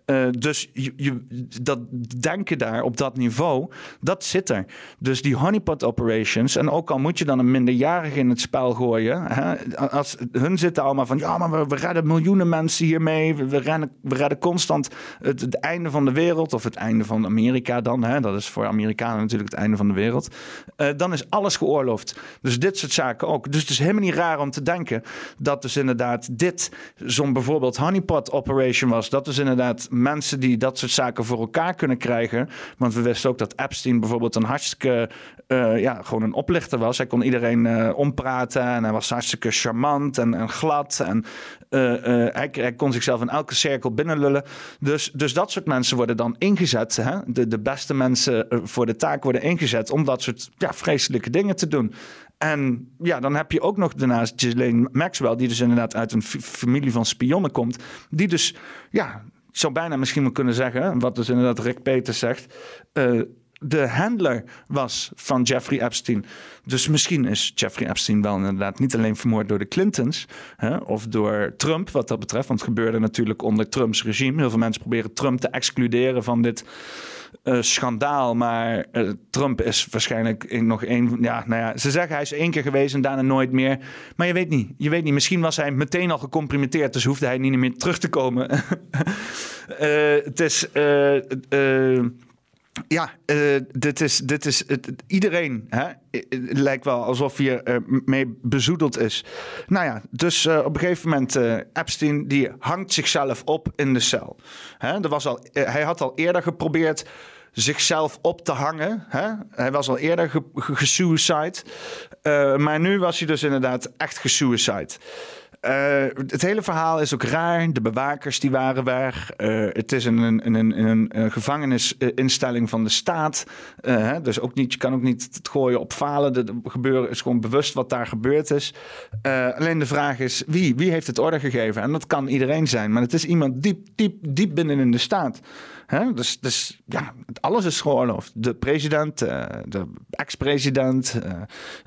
Uh, dus je, dat denken daar op dat niveau, dat zit er. Dus die honeypot operations, en ook al moet je dan een minderjarige in het spel gooien, hè, als, hun zitten allemaal van, ja, maar we, redden miljoenen mensen hiermee, we, we, rennen, we redden constant het, einde van de wereld, of het einde van Amerika dan, hè, dat is voor Amerikanen natuurlijk het einde van de wereld, uh, dan is alles geoorloofd. Dus dit soort zaken ook. Dus het is helemaal niet raar om te denken dat dus inderdaad dit, zo'n bijvoorbeeld honeypot operation was, dat is inderdaad mensen die dat soort zaken voor elkaar kunnen krijgen. Want we wisten ook dat Epstein bijvoorbeeld een hartstikke, uh, ja, gewoon een oplichter was. Hij kon iedereen uh, ompraten en hij was hartstikke charmant en, en glad. En uh, hij, hij, kon zichzelf in elke cirkel binnenlullen. Dus, dus dat soort mensen worden dan ingezet. Hè? De, de beste mensen voor de taak worden ingezet om dat soort ja, vreselijke dingen te doen. En ja, dan heb je ook nog daarnaast Ghislaine Maxwell, die dus inderdaad uit een familie van spionnen komt. Die dus, ja, zou bijna misschien wel kunnen zeggen, wat dus inderdaad Rick Peters zegt. Uh, de handler was van Jeffrey Epstein. Dus misschien is Jeffrey Epstein wel inderdaad niet alleen vermoord door de Clintons hè, of door Trump, wat dat betreft. Want het gebeurde natuurlijk onder Trumps regime. Heel veel mensen proberen Trump te excluderen van dit uh, schandaal. Maar uh, Trump is waarschijnlijk nog één. Ja, nou ja, ze zeggen hij is één keer geweest en daarna nooit meer. Maar je weet niet. Je weet niet. Misschien was hij meteen al gecomprimeerd. Dus hoefde hij niet meer terug te komen. uh, het is. Ja, dit is, dit is iedereen hè, lijkt wel alsof hij er mee bezoedeld is. Nou ja, dus uh, op een gegeven moment uh, Epstein die hangt zichzelf op in de cel. Hè, er was al, uh, hij had al eerder geprobeerd zichzelf op te hangen. Hè? Hij was al eerder gesuicide. Ge maar nu was hij dus inderdaad echt gesuicide. Uh, het hele verhaal is ook raar. De bewakers die waren weg. Uh, het is een, een, een, een, gevangenisinstelling van de staat. Uh, dus ook niet, je kan ook niet het gooien op falen. De gebeuren is gewoon bewust wat daar gebeurd is. alleen de vraag is wie? Wie heeft het orde gegeven? En dat kan iedereen zijn. Maar het is iemand diep, diep, diep binnen in de staat. Hè? Dus, dus ja, alles is geoorloofd. De president, uh, de ex-president, uh,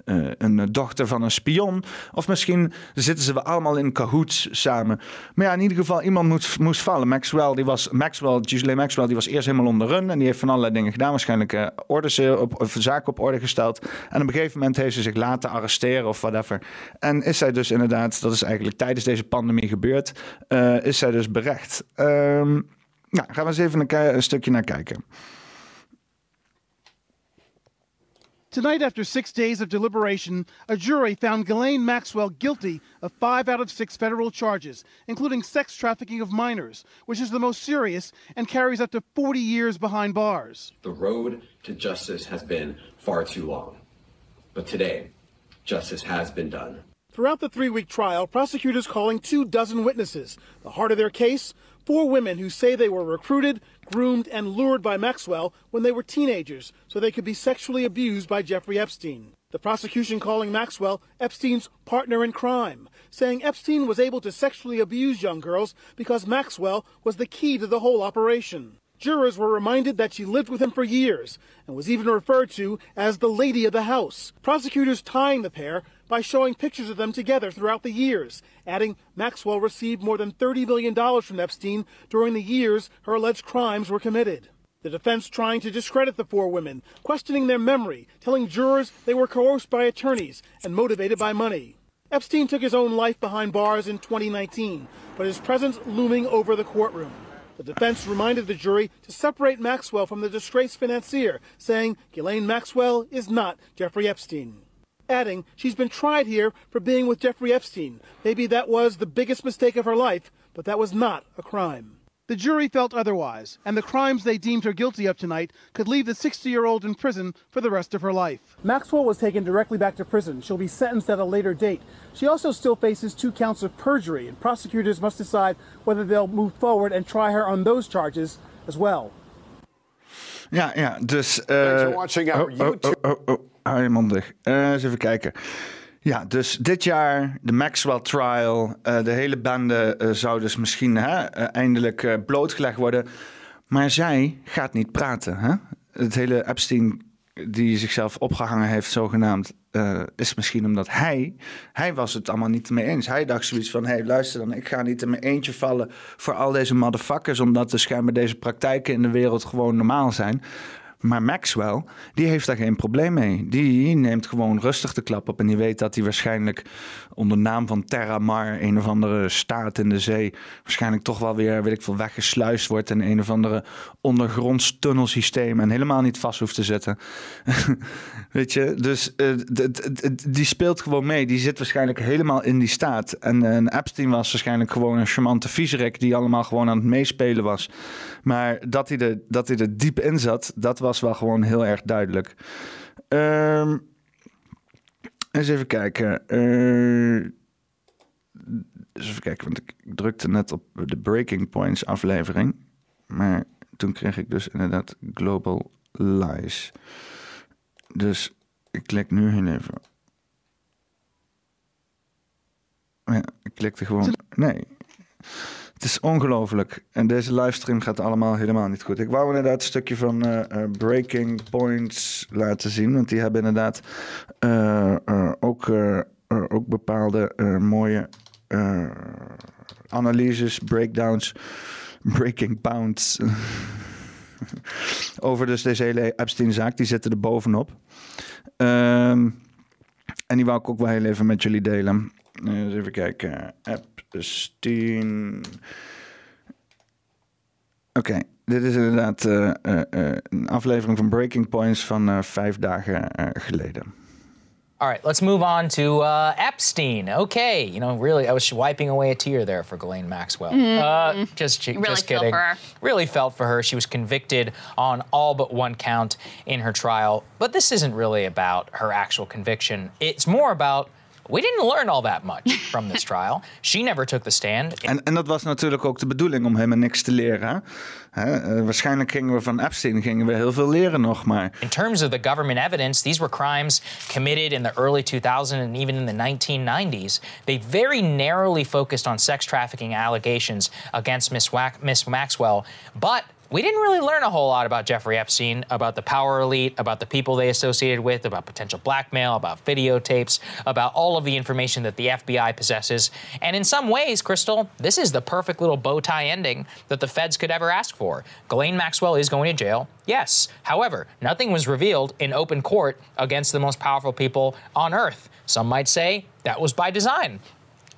uh, een dochter van een spion. Of misschien zitten ze allemaal in cahoots samen. Maar ja, in ieder geval, iemand moest, moest vallen. Maxwell, die was, Maxwell, Ghislaine Maxwell, die was eerst helemaal onder run. En die heeft van allerlei dingen gedaan. Waarschijnlijk orders op, zaken op orde gesteld. En op een gegeven moment heeft ze zich laten arresteren of whatever. En is zij dus inderdaad, dat is eigenlijk tijdens deze pandemie gebeurd, is zij dus berecht. Um, Nou, gaan we eens even een, een stukje naar kijken. Tonight, after six days of deliberation, a jury found Ghislaine Maxwell guilty of five out of six federal charges, including sex trafficking of minors, which is the most serious and carries up to 40 years behind bars. The road to justice has been far too long. But today, justice has been done. Throughout the three week trial, prosecutors calling two dozen witnesses. The heart of their case four women who say they were recruited, groomed, and lured by Maxwell when they were teenagers so they could be sexually abused by Jeffrey Epstein. The prosecution calling Maxwell Epstein's partner in crime, saying Epstein was able to sexually abuse young girls because Maxwell was the key to the whole operation. Jurors were reminded that she lived with him for years and was even referred to as the lady of the house. Prosecutors tying the pair by showing pictures of them together throughout the years, adding Maxwell received more than $30 million from Epstein during the years her alleged crimes were committed. The defense trying to discredit the four women, questioning their memory, telling jurors they were coerced by attorneys and motivated by money. Epstein took his own life behind bars in 2019, but his presence looming over the courtroom. The defense reminded the jury to separate Maxwell from the disgraced financier, saying Ghislaine Maxwell is not Jeffrey Epstein. Adding she's been tried here for being with Jeffrey Epstein. Maybe that was the biggest mistake of her life, but that was not a crime. The jury felt otherwise, and the crimes they deemed her guilty of tonight could leave the 60 year old in prison for the rest of her life. Maxwell was taken directly back to prison. She'll be sentenced at a later date. She also still faces two counts of perjury, and prosecutors must decide whether they'll move forward and try her on those charges as well. Ja, ja, dus... Thanks for eh, watching our oh, oh, YouTube- Oh, oh, oh, hou je mond dicht. Eh, eens even kijken. Ja, dus dit jaar de Maxwell trial. eh, de hele bende eh, zou dus misschien hè, eh, eindelijk eh, blootgelegd worden. Maar zij gaat niet praten. Hè? Het hele Epstein die zichzelf opgehangen heeft, zogenaamd, eh, is misschien omdat hij, hij was het allemaal niet mee eens. Hij dacht zoiets van, hé, hey, luister dan, ik ga niet in mijn eentje vallen voor al deze motherfuckers, omdat de schijnbaar deze praktijken in de wereld gewoon normaal zijn. Maar Maxwell, die heeft daar geen probleem mee. Die neemt gewoon rustig de klap op. En die weet dat hij waarschijnlijk onder naam van Terra Mar, een of andere staat in de zee, waarschijnlijk toch wel weer, weet ik veel, weggesluist wordt in een of andere ondergronds tunnelsysteem en helemaal niet vast hoeft te zitten. weet je, dus d- die speelt gewoon mee. Die zit waarschijnlijk helemaal in die staat. En, en Epstein was waarschijnlijk gewoon een charmante viezerik die allemaal gewoon aan het meespelen was. Maar dat hij er, dat hij er diep in zat, dat was wel gewoon heel erg duidelijk. Ehm, eens even kijken. Eh, eens even kijken, want ik drukte net op de Breaking Points aflevering. Maar toen kreeg ik dus inderdaad Global Lies. Dus ik klik nu heel even. Ja, ik klikte gewoon. Nee. Het is ongelooflijk. En deze livestream gaat allemaal helemaal niet goed. Ik wou inderdaad een stukje van eh, Breaking Points laten zien. Want die hebben inderdaad eh, ook, ook bepaalde mooie analyses, breakdowns, breaking pounds. Over dus deze hele Epstein-zaak. Die zitten er bovenop. Ehm, en die wou ik ook wel heel even met jullie delen. Even kijken. Epstein. Oké, dit is inderdaad eh, eh, een aflevering van Breaking Points van eh, vijf dagen eh, geleden. All right, let's move on to uh, Epstein. Okay, you know, really, I was wiping away a tear there for Ghislaine Maxwell. Uh, just, You really just feel kidding. for her. Really felt for her. She was convicted on all but one count in her trial. But this isn't really about her actual conviction. It's more about we didn't learn all that much from this trial. She never took the stand. En, en dat was natuurlijk ook de bedoeling om helemaal niks te leren. Hè? Eh, waarschijnlijk gingen we van Epstein gingen we heel veel leren nog, maar In terms of the government evidence, these were crimes committed in the early 2000s and even in the 1990s. They very narrowly focused on sex trafficking allegations against Miss, Wack- Miss Maxwell, but we didn't really learn a whole lot about Jeffrey Epstein, about the power elite, about the people they associated with, about potential blackmail, about videotapes, about all of the information that the FBI possesses. And in some ways, Crystal, this is the perfect little bow tie ending that the feds could ever ask for. Ghislaine Maxwell is going to jail, yes. However, nothing was revealed in open court against the most powerful people on earth. Some might say that was by design.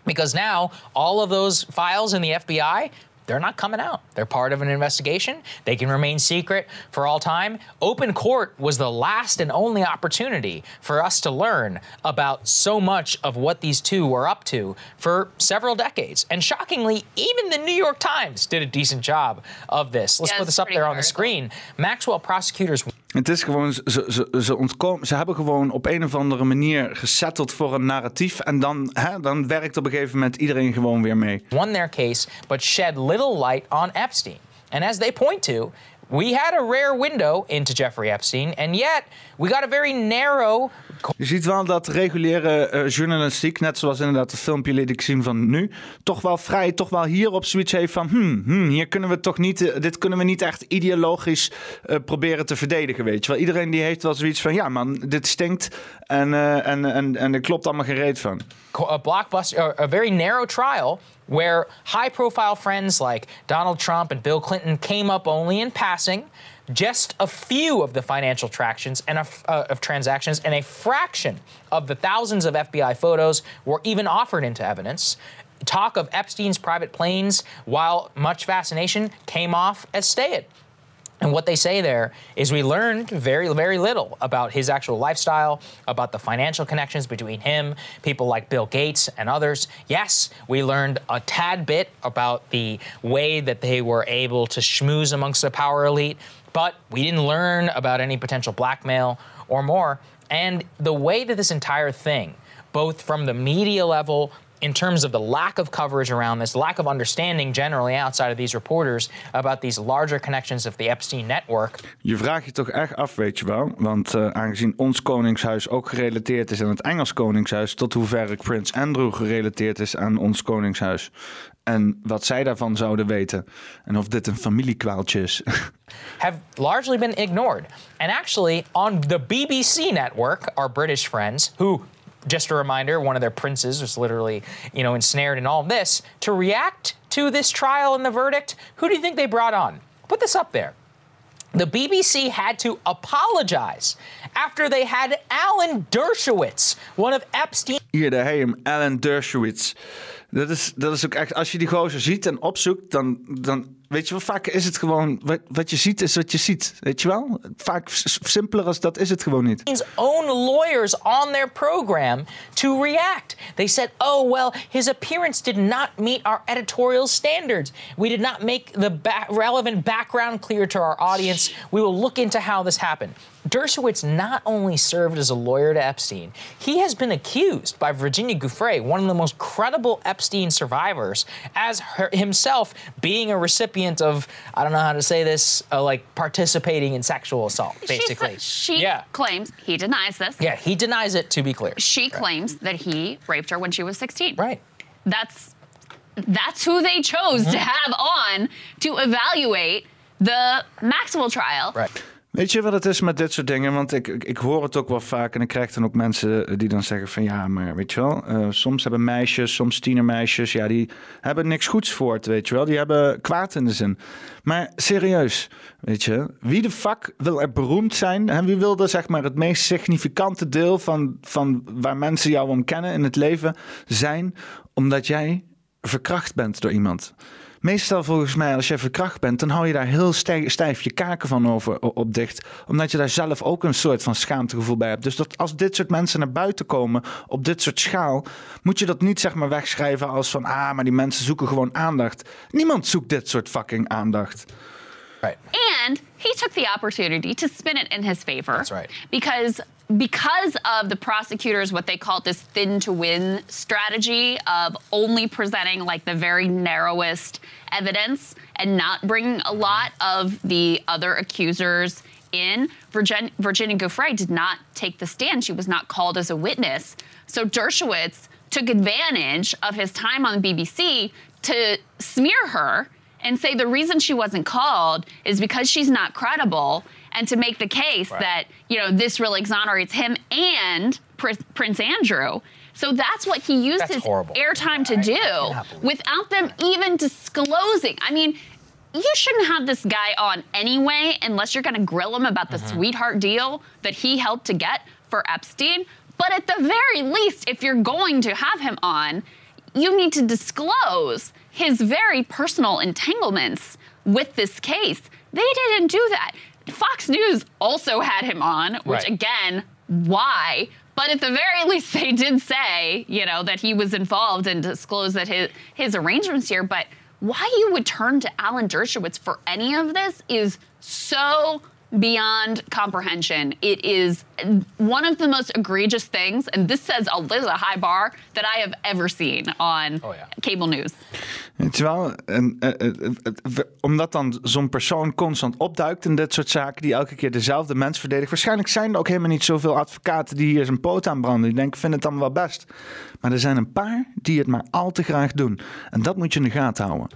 Because now all of those files in the FBI, they're not coming out. They're part of an investigation. They can remain secret for all time. Open court was the last and only opportunity for us to learn about so much of what these two were up to for several decades. And shockingly, even the New York Times did a decent job of this. Let's Yeah, put this up there on the screen. Maxwell prosecutors Het is gewoon, ze, ze, ze, ontkomen, ze hebben gewoon op een of andere manier gesetteld voor een narratief. En dan, hè, dan werkt op een gegeven moment iedereen gewoon weer mee. won their case, but shed little light on Epstein. And as they point to, we had a rare window into Jeffrey Epstein, and yet we got a very narrow. Je ziet wel dat reguliere eh, journalistiek, net zoals inderdaad het filmpje liet ik zien van nu, toch wel vrij, toch wel hierop zoiets heeft van, hmm, hmm, hier kunnen we toch niet, eh, dit kunnen we niet echt ideologisch eh, proberen te verdedigen, weet je wel. Iedereen die heeft wel zoiets van, ja man, dit stinkt en, en, en, en er klopt allemaal gereed van. a blockbuster, a very narrow trial where high profile friends like Donald Trump and Bill Clinton came up only in passing. Just a few of the financial tractions and a, uh, of transactions, and a fraction of the thousands of FBI photos were even offered into evidence. Talk of Epstein's private planes, while much fascination, came off as staid. And what they say there is we learned very, very little about his actual lifestyle, about the financial connections between him, people like Bill Gates and others. Yes, we learned a tad bit about the way that they were able to schmooze amongst the power elite, but we didn't learn about any potential blackmail or more. And the way that this entire thing, both from the media level in terms of the lack of coverage around this, lack of understanding generally outside of these reporters about these larger connections of the Epstein network. Je vraagt je toch echt af, weet je wel. Want uh, aangezien ons koningshuis ook gerelateerd is aan het Engels koningshuis, tot hoeverre Prins Andrew gerelateerd is aan ons koningshuis. En wat zij daarvan zouden weten. En of dit een familiekwaaltje is. have largely been ignored. And actually, on the BBC network, our British friends, who just a reminder, one of their princes was literally, you know, ensnared in all this. To react to this trial and the verdict, who do you think they brought on? Put this up there. The BBC had to apologize after they had Alan Dershowitz, one of Epstein. Hier, daar hem, Alan Dershowitz. Dat is, dat is ook echt, als je die gozer ziet en opzoekt, dan, dan weet je wel, vaak is het gewoon, wat, wat je ziet is wat je ziet. Weet je wel? Vaak simpeler als dat is het gewoon niet. His own lawyers on their program to react. They said, oh, well, his appearance did not meet our editorial standards. We did not make the ba relevant background clear to our audience. We will look into how this happened. Dershowitz not only served as a lawyer to Epstein, he has been accused by Virginia Giuffre, one of the most credible Epstein survivors, as her, himself being a recipient of, I don't know how to say this, uh, like participating in sexual assault, basically. She, she yeah. claims, he denies this. Yeah, he denies it, to be clear. She right. claims that he raped her when she was 16. Right. That's, that's who they chose mm-hmm. to have on to evaluate the Maxwell trial. Right. Weet je wat het is met dit soort dingen? Want ik, ik, hoor het ook wel vaak en ik krijg dan ook mensen die dan zeggen van ja, maar weet je wel, uh, soms hebben meisjes, soms tienermeisjes, ja, die hebben niks goeds voor het, weet je wel. Die hebben kwaad in de zin. Maar serieus, weet je, wie de fuck wil er beroemd zijn? En wie wil er zeg maar het meest significante deel van, van waar mensen jou om kennen in het leven zijn, omdat jij verkracht bent door iemand? Meestal volgens mij, als je verkracht bent, dan hou je daar heel stijf je kaken van over op dicht. Omdat je daar zelf ook een soort van schaamtegevoel bij hebt. Dus dat als dit soort mensen naar buiten komen op dit soort schaal, moet je dat niet zeg maar wegschrijven als van ah, maar die mensen zoeken gewoon aandacht. Niemand zoekt dit soort fucking aandacht. Right. And he took the opportunity to spin it in his favor. That's right. Because because of the prosecutors what they call this thin to win strategy of only presenting like the very narrowest evidence and not bringing a lot of the other accusers in Virginia, Virginia Giuffre did not take the stand she was not called as a witness so Dershowitz took advantage of his time on the BBC to smear her and say the reason she wasn't called is because she's not credible and to make the case right. that you know this really exonerates him and Pr- Prince Andrew. So that's what he used that's his horrible. airtime to do without them even disclosing. I mean, you shouldn't have this guy on anyway unless you're going to grill him about the mm-hmm. sweetheart deal that he helped to get for Epstein. But at the very least, if you're going to have him on, you need to disclose his very personal entanglements with this case. They didn't do that. Fox News also had him on, which right. again, why? But at the very least, they did say, you know, that he was involved and disclosed that his his arrangements here. But why you would turn to Alan Dershowitz for any of this is so beyond comprehension. It is one of the most egregious things, and this says a, this is a high bar that I have ever seen on oh, yeah. cable news. Je wel, en, uh, omdat dan zo'n persoon constant opduikt in dit soort zaken, die elke keer dezelfde mens verdedigt. Waarschijnlijk zijn er ook helemaal niet zoveel advocaten die hier zijn poot aan branden. Die denken, ik vind het allemaal wel best. Maar er zijn een paar die het maar al te graag doen. En dat moet je in de gaten houden.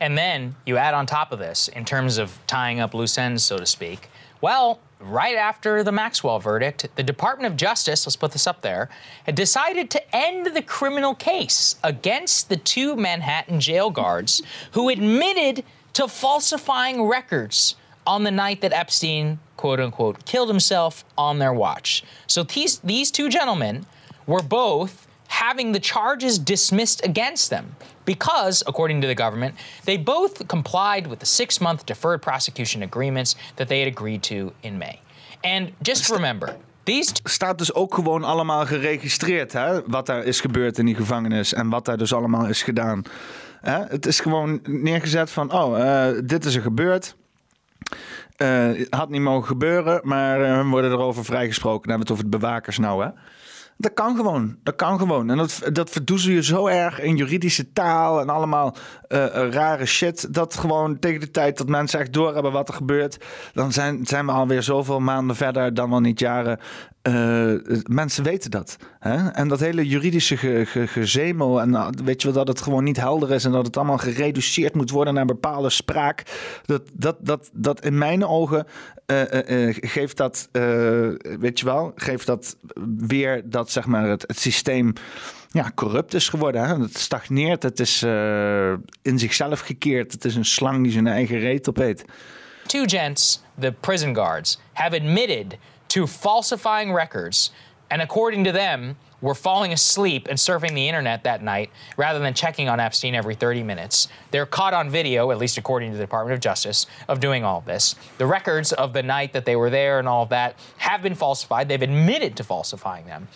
And then you add on top of this, in terms of tying up loose ends, so to speak. Well, right after the Maxwell verdict, the Department of Justice, let's put this up there, had decided to end the criminal case against the two Manhattan jail guards who admitted to falsifying records on the night that Epstein, quote unquote, killed himself on their watch. So these, these two gentlemen were both having the charges dismissed against them because, according to the government, they both complied with the six month deferred prosecution agreements that they had agreed to in May. And just remember, these staat dus ook gewoon allemaal geregistreerd, hè? Wat daar is gebeurd in die gevangenis en wat daar dus allemaal is gedaan. Hè? Het is gewoon neergezet van, oh, uh, dit is er gebeurd. Uh, had niet mogen gebeuren, maar uh, we worden erover vrijgesproken. Dan hebben we het over het bewakers nou, hè? Dat kan gewoon. Dat kan gewoon. En dat, dat verdoezel je zo erg in juridische taal en allemaal uh, rare shit. Dat gewoon tegen de tijd dat mensen echt doorhebben wat er gebeurt. Dan zijn, zijn we alweer zoveel maanden verder dan wel niet jaren. Uh, mensen weten dat. Hè? En dat hele juridische ge, ge, gezemel. En weet je wel, dat het gewoon niet helder is. En dat het allemaal gereduceerd moet worden naar bepaalde spraak. Dat, dat, dat, dat in mijn ogen uh, geeft dat, weet je wel, geeft dat weer dat zeg maar het, het systeem ja, corrupt is geworden. Hè? Het stagneert, het is in zichzelf gekeerd. Het is een slang die zijn eigen reet opeet. Two gents, the prison guards, have admitted to falsifying records, and according to them, were falling asleep and surfing the internet that night rather than checking on Epstein every 30 minutes. They're caught on video, at least according to the Department of Justice, of doing all of this. The records of the night that they were there and all of that have been falsified. They've admitted to falsifying them.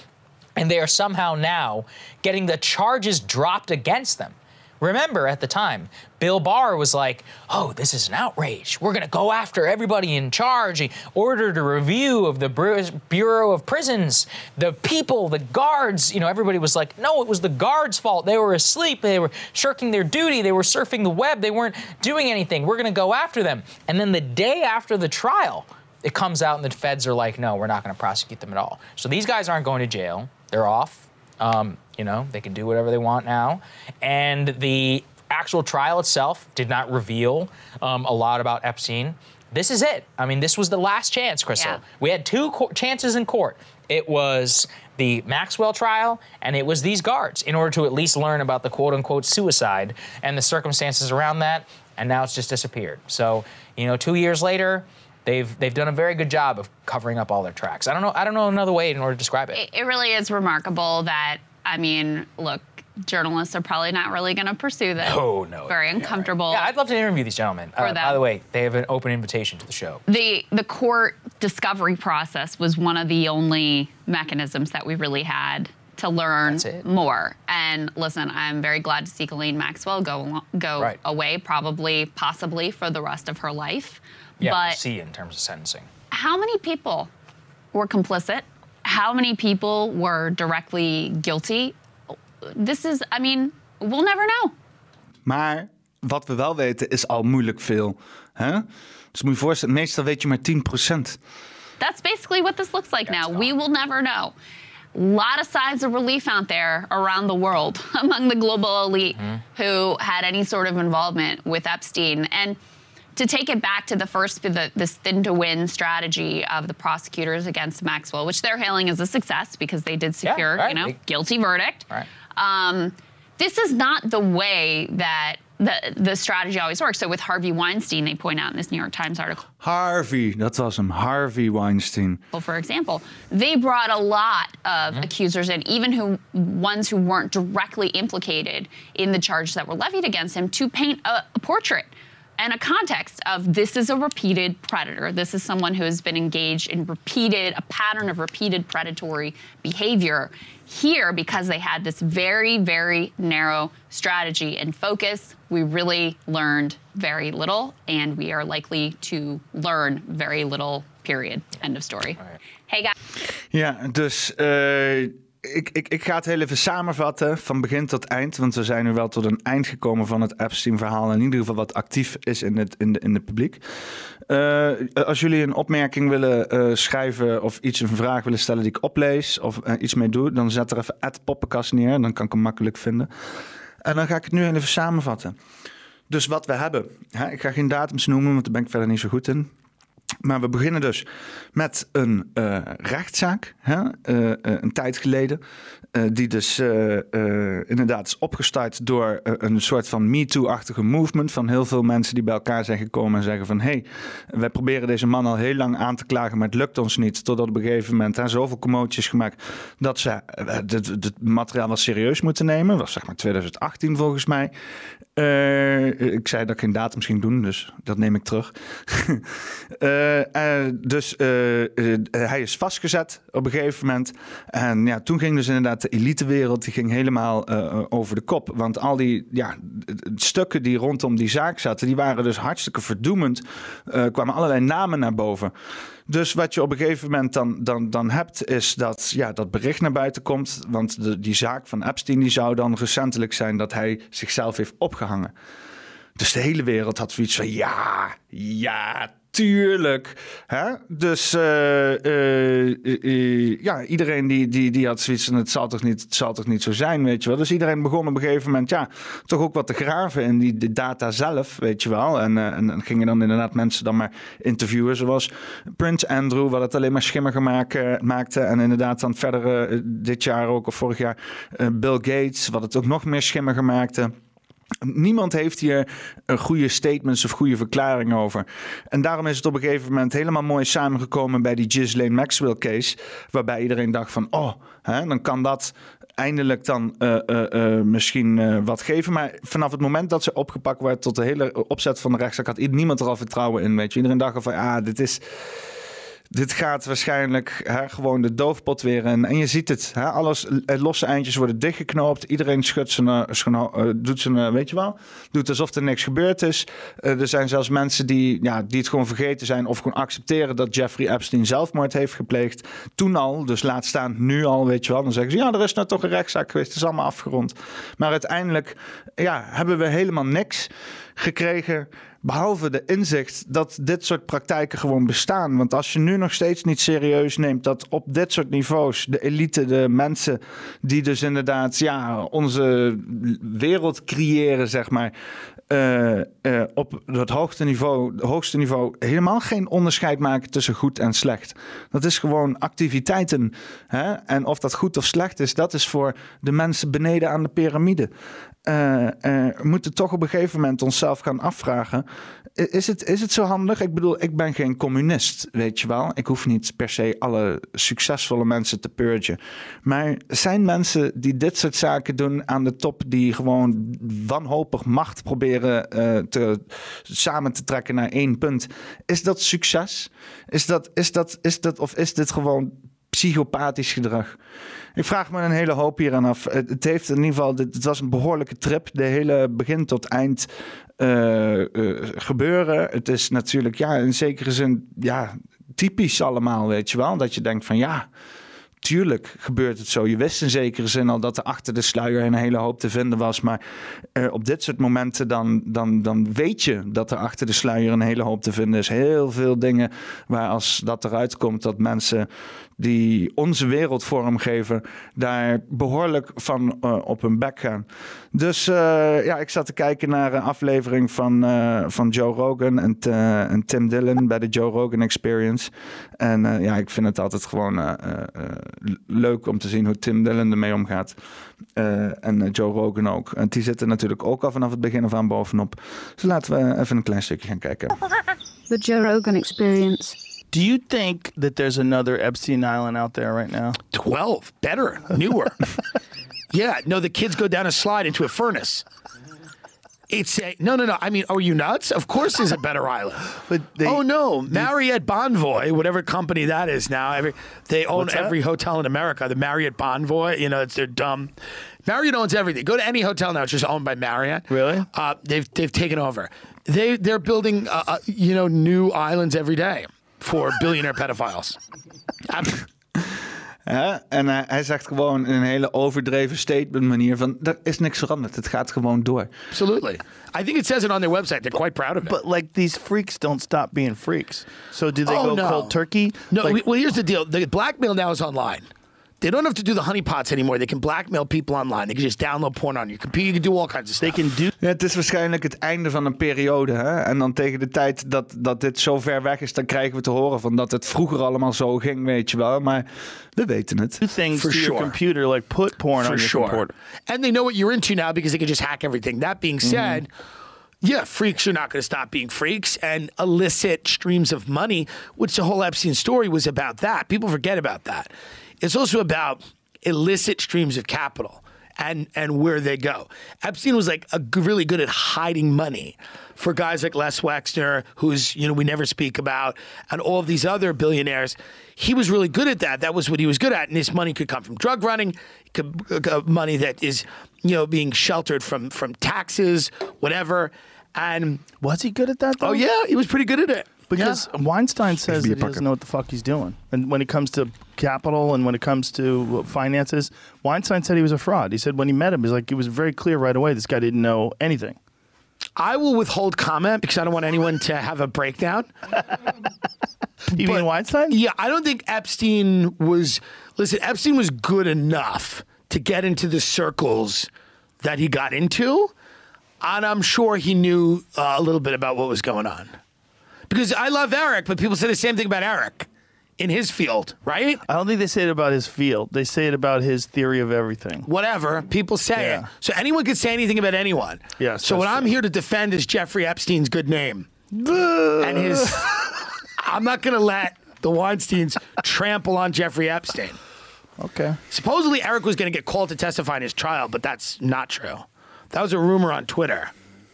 And they are somehow now getting the charges dropped against them. Remember at the time, Bill Barr was like, oh, this is an outrage. We're going to go after everybody in charge. He ordered a review of the Bureau of Prisons, the people, the guards. You know, everybody was like, no, it was the guards' fault. They were asleep. They were shirking their duty. They were surfing the web. They weren't doing anything. We're going to go after them. And then the day after the trial, it comes out and the feds are like, no, we're not going to prosecute them at all. So these guys aren't going to jail. They're off. Um, you know, they can do whatever they want now. And the actual trial itself did not reveal um, a lot about Epstein. This is it. I mean, this was the last chance, Crystal. Yeah. We had two co- chances in court. It was the Maxwell trial, and it was these guards in order to at least learn about the quote unquote suicide and the circumstances around that. And now it's just disappeared. So, you know, two years later, they've they've done a very good job of covering up all their tracks. I don't know I don't know another way in order to describe it. It, it really is remarkable that I mean, look, journalists are probably not really going to pursue this. Oh no, very uncomfortable. Yeah, I'd love to interview these gentlemen. Uh, by the way, they have an open invitation to the show. the the court discovery process was one of the only mechanisms that we really had to learn more. And listen, I'm very glad to see Colleen Maxwell go go Right. away, probably, possibly for the rest of her life. Yeah, but see in terms of sentencing. how many people were complicit? How many people were directly guilty? This is, I mean, we'll never know. Maar wat we wel weten is al moeilijk veel. Hè? Dus moet je je voorstellen, meestal weet je maar 10%. That's basically what this looks like now. We will never know. A lot of signs of relief out there around the world among the global elite mm-hmm. who had any sort of involvement with Epstein. And to take it back to the first, the, this thin to win strategy of the prosecutors against Maxwell, which they're hailing as a success because they did secure, right. you know, They- guilty verdict. Um, this is not the way that the, the strategy always works. So with Harvey Weinstein, they point out in this New York Times article, Harvey, that's awesome. Harvey Weinstein. Well, for example, they brought a lot of accusers in, even who ones who weren't directly implicated in the charges that were levied against him, to paint a, a portrait and a context of this is a repeated predator. This is someone who has been engaged in repeated a pattern of repeated predatory behavior. Here, because they had this very, very narrow strategy and focus, we really learned very little, and we are likely to learn very little. Period. End of story. Hey guys. Yeah, dus eh, ik, ik, ik ga het heel even samenvatten van begin tot eind. Want we zijn nu wel tot een eind gekomen van het Epstein-verhaal. In ieder geval wat actief is in het, in de, in de publiek. Eh, als jullie een opmerking willen eh, schrijven of iets, een vraag willen stellen die ik oplees of eh, iets mee doe, dan zet er even poppenkast neer. Dan kan ik hem makkelijk vinden. En dan ga ik het nu even samenvatten. Dus wat we hebben. Hè, ik ga geen datums noemen, want daar ben ik verder niet zo goed in. Maar we beginnen dus met een uh, rechtszaak, hè? Uh, uh, een tijd geleden. die dus inderdaad is opgestart door een soort van MeToo-achtige movement. Van heel veel mensen die bij elkaar zijn gekomen en zeggen van... hé, hey, wij proberen deze man al heel lang aan te klagen, maar het lukt ons niet. Totdat op een gegeven moment hè, zoveel commoties gemaakt... dat ze het materiaal wel serieus moeten nemen. Was zeg maar 2018 volgens mij. ik zei dat ik geen datum ging doen, dus dat neem ik terug. Uh, dus uh, hij is vastgezet op een gegeven moment. En ja, toen ging dus inderdaad de elitewereld die ging helemaal over de kop. Want al die ja, stukken die rondom die zaak zaten, die waren dus hartstikke verdoemend. kwamen allerlei namen naar boven. Dus wat je op een gegeven moment dan, dan, dan hebt, is dat ja, dat bericht naar buiten komt. Want de, die zaak van Epstein die zou dan recentelijk zijn dat hij zichzelf heeft opgehangen. Dus de hele wereld had zoiets van ja, ja, tuurlijk. Hè? Dus uh, uh, uh, ja, iedereen die, die, die had zoiets van het zal, toch niet, het zal toch niet zo zijn, weet je wel. Dus iedereen begon op een gegeven moment ja, toch ook wat te graven in die de data zelf, weet je wel. En, en, en gingen dan inderdaad mensen dan maar interviewen, zoals Prince Andrew, wat het alleen maar schimmiger maken, maakte. En inderdaad dan verder dit jaar ook, of vorig jaar, Bill Gates, wat het ook nog meer schimmiger maakte. Niemand heeft hier goede statements of goede verklaring over. En daarom is het op een gegeven moment helemaal mooi samengekomen bij die Ghislaine Maxwell case. Waarbij iedereen dacht van, oh, hè, dan kan dat eindelijk dan uh, uh, uh, misschien wat geven. Maar vanaf het moment dat ze opgepakt werd tot de hele opzet van de rechtszaak had niemand er al vertrouwen in. Weet je. Iedereen dacht van, ah, dit is dit gaat waarschijnlijk hè, gewoon de doofpot weer in. En je ziet het, hè, alles, losse eindjes worden dichtgeknoopt. Iedereen schudt zijn, uh, doet zijn, weet je wel, doet alsof er niks gebeurd is. er zijn zelfs mensen die, ja, die het gewoon vergeten zijn of gewoon accepteren dat Jeffrey Epstein zelfmoord heeft gepleegd. Toen al, dus laat staan nu al, weet je wel. Dan zeggen ze, ja, er is nou toch een rechtszaak geweest, het is allemaal afgerond. Maar uiteindelijk, ja, hebben we helemaal niks gekregen. Behalve de inzicht dat dit soort praktijken gewoon bestaan. Want als je nu nog steeds niet serieus neemt dat op dit soort niveaus de elite, de mensen die dus inderdaad ja, onze wereld creëren, zeg maar. Uh, uh, op het hoogste niveau, hoogste niveau helemaal geen onderscheid maken tussen goed en slecht. Dat is gewoon activiteiten. Hè? En of dat goed of slecht is, dat is voor de mensen beneden aan de piramide uh, uh, moeten toch op een gegeven moment onszelf gaan afvragen: is het, is het zo handig? Ik bedoel, ik ben geen communist, weet je wel. Ik hoef niet per se alle succesvolle mensen te purgen. Maar zijn mensen die dit soort zaken doen aan de top, die gewoon wanhopig macht proberen uh, te, samen te trekken naar één punt, is dat succes? Is dat, is dat, is dat, of is dit gewoon psychopathisch gedrag? Ik vraag me een hele hoop hier aan af. Het, heeft in ieder geval, het was een behoorlijke trip. De hele begin tot eind uh, uh, gebeuren. Het is natuurlijk, ja, in zekere zin, ja, typisch allemaal, weet je wel. Dat je denkt van, ja, tuurlijk gebeurt het zo. Je wist in zekere zin al dat er achter de sluier een hele hoop te vinden was. Maar uh, op dit soort momenten dan, dan, dan weet je dat er achter de sluier een hele hoop te vinden is. Heel veel dingen waar als dat eruit komt dat mensen die onze wereld vormgeven, daar behoorlijk van uh, op hun bek gaan. Dus uh, ja, ik zat te kijken naar een aflevering van, van Joe Rogan en, en, Tim Dillon bij de Joe Rogan Experience. En ja, ik vind het altijd gewoon leuk om te zien hoe Tim Dillon ermee omgaat. en Joe Rogan ook. En die zitten natuurlijk ook al vanaf het begin af aan bovenop. Dus laten we even een klein stukje gaan kijken. The Joe Rogan Experience. Do you think that there's another Epstein Island out there right now? 12. Better. Newer. yeah. No, the kids go down a slide into a furnace. It's a no, no, no. I mean, are you nuts? Of course, there's a better island. But they, oh no, Marriott Bonvoy, whatever company that is now, every they own every hotel in America. The Marriott Bonvoy, you know, it's they're dumb. Marriott owns everything. Go to any hotel now; it's just owned by Marriott. Really? Uh, they've they've taken over. They they're building, uh, uh, you know, new islands every day. for billionaire pedophiles. Ja, en hij, hij, zegt gewoon in een hele overdreven statement manier van... er is niks veranderd, het gaat gewoon door. Absolutely. I think it says it on their website. They're quite proud of it. But like these freaks don't stop being freaks. So do they oh, go no. cold turkey? No, like, well here's the deal. The blackmail now is online. They don't have to do the honeypots anymore. They can blackmail people online. They can just download porn on your computer. You can do all kinds of stuff. They can do. Ja, het is waarschijnlijk het einde van een periode. Hè? En dan tegen de tijd dat, dat dit zo ver weg is, dan krijgen we te horen van dat het vroeger allemaal zo ging, weet je wel. Maar we weten het. things For to your computer, like put porn for on your sure. computer. And they know what you're into now because they can just hack everything. That being mm-hmm. said, yeah, freaks are not going to stop being freaks and illicit streams of money, which the whole Epstein story was about that. People forget about that. It's also about illicit streams of capital and and where they go. Epstein was like a, really good at hiding money for guys like Les Wexner, who's you know we never speak about, and all of these other billionaires. He was really good at that. That was what he was good at, and this money could come from drug running, could, uh, money that is you know being sheltered from from taxes, whatever. And was he good at that? Though? Oh yeah, he was pretty good at it. Because Weinstein says be that he doesn't know what the fuck he's doing. And when it comes to capital and when it comes to finances, Weinstein said he was a fraud. He said when he met him, he's like, it was very clear right away this guy didn't know anything. I will withhold comment because I don't want anyone to have a breakdown. you mean Weinstein? Yeah, I don't think Epstein was. Listen, Epstein was good enough to get into the circles that he got into, and I'm sure he knew uh, a little bit about what was going on. Because I love Eric, but people say the same thing about Eric in his field, right? I don't think they say it about his field. They say it about his theory of everything. Whatever people say Yeah. it. So anyone can say anything about anyone. Yes, So what that's I'm here to defend is Jeffrey Epstein's good name and his. I'm not going to let the Weinsteins trample on Jeffrey Epstein. Okay. Supposedly Eric was going to get called to testify in his trial, but that's not true. That was a rumor on Twitter.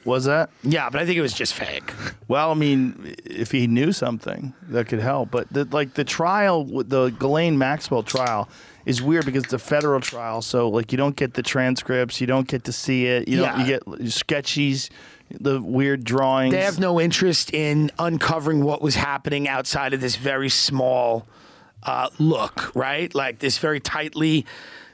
Was that? Yeah, but I think it was just fake. Well, I mean, if he knew something that could help, but the, like the trial, the Ghislaine Maxwell trial, is weird because it's a federal trial. So like you don't get the transcripts, you don't get to see it. You don't. You get sketchies, the weird drawings. They have no interest in uncovering what was happening outside of this very small uh, look, right? Like this very tightly,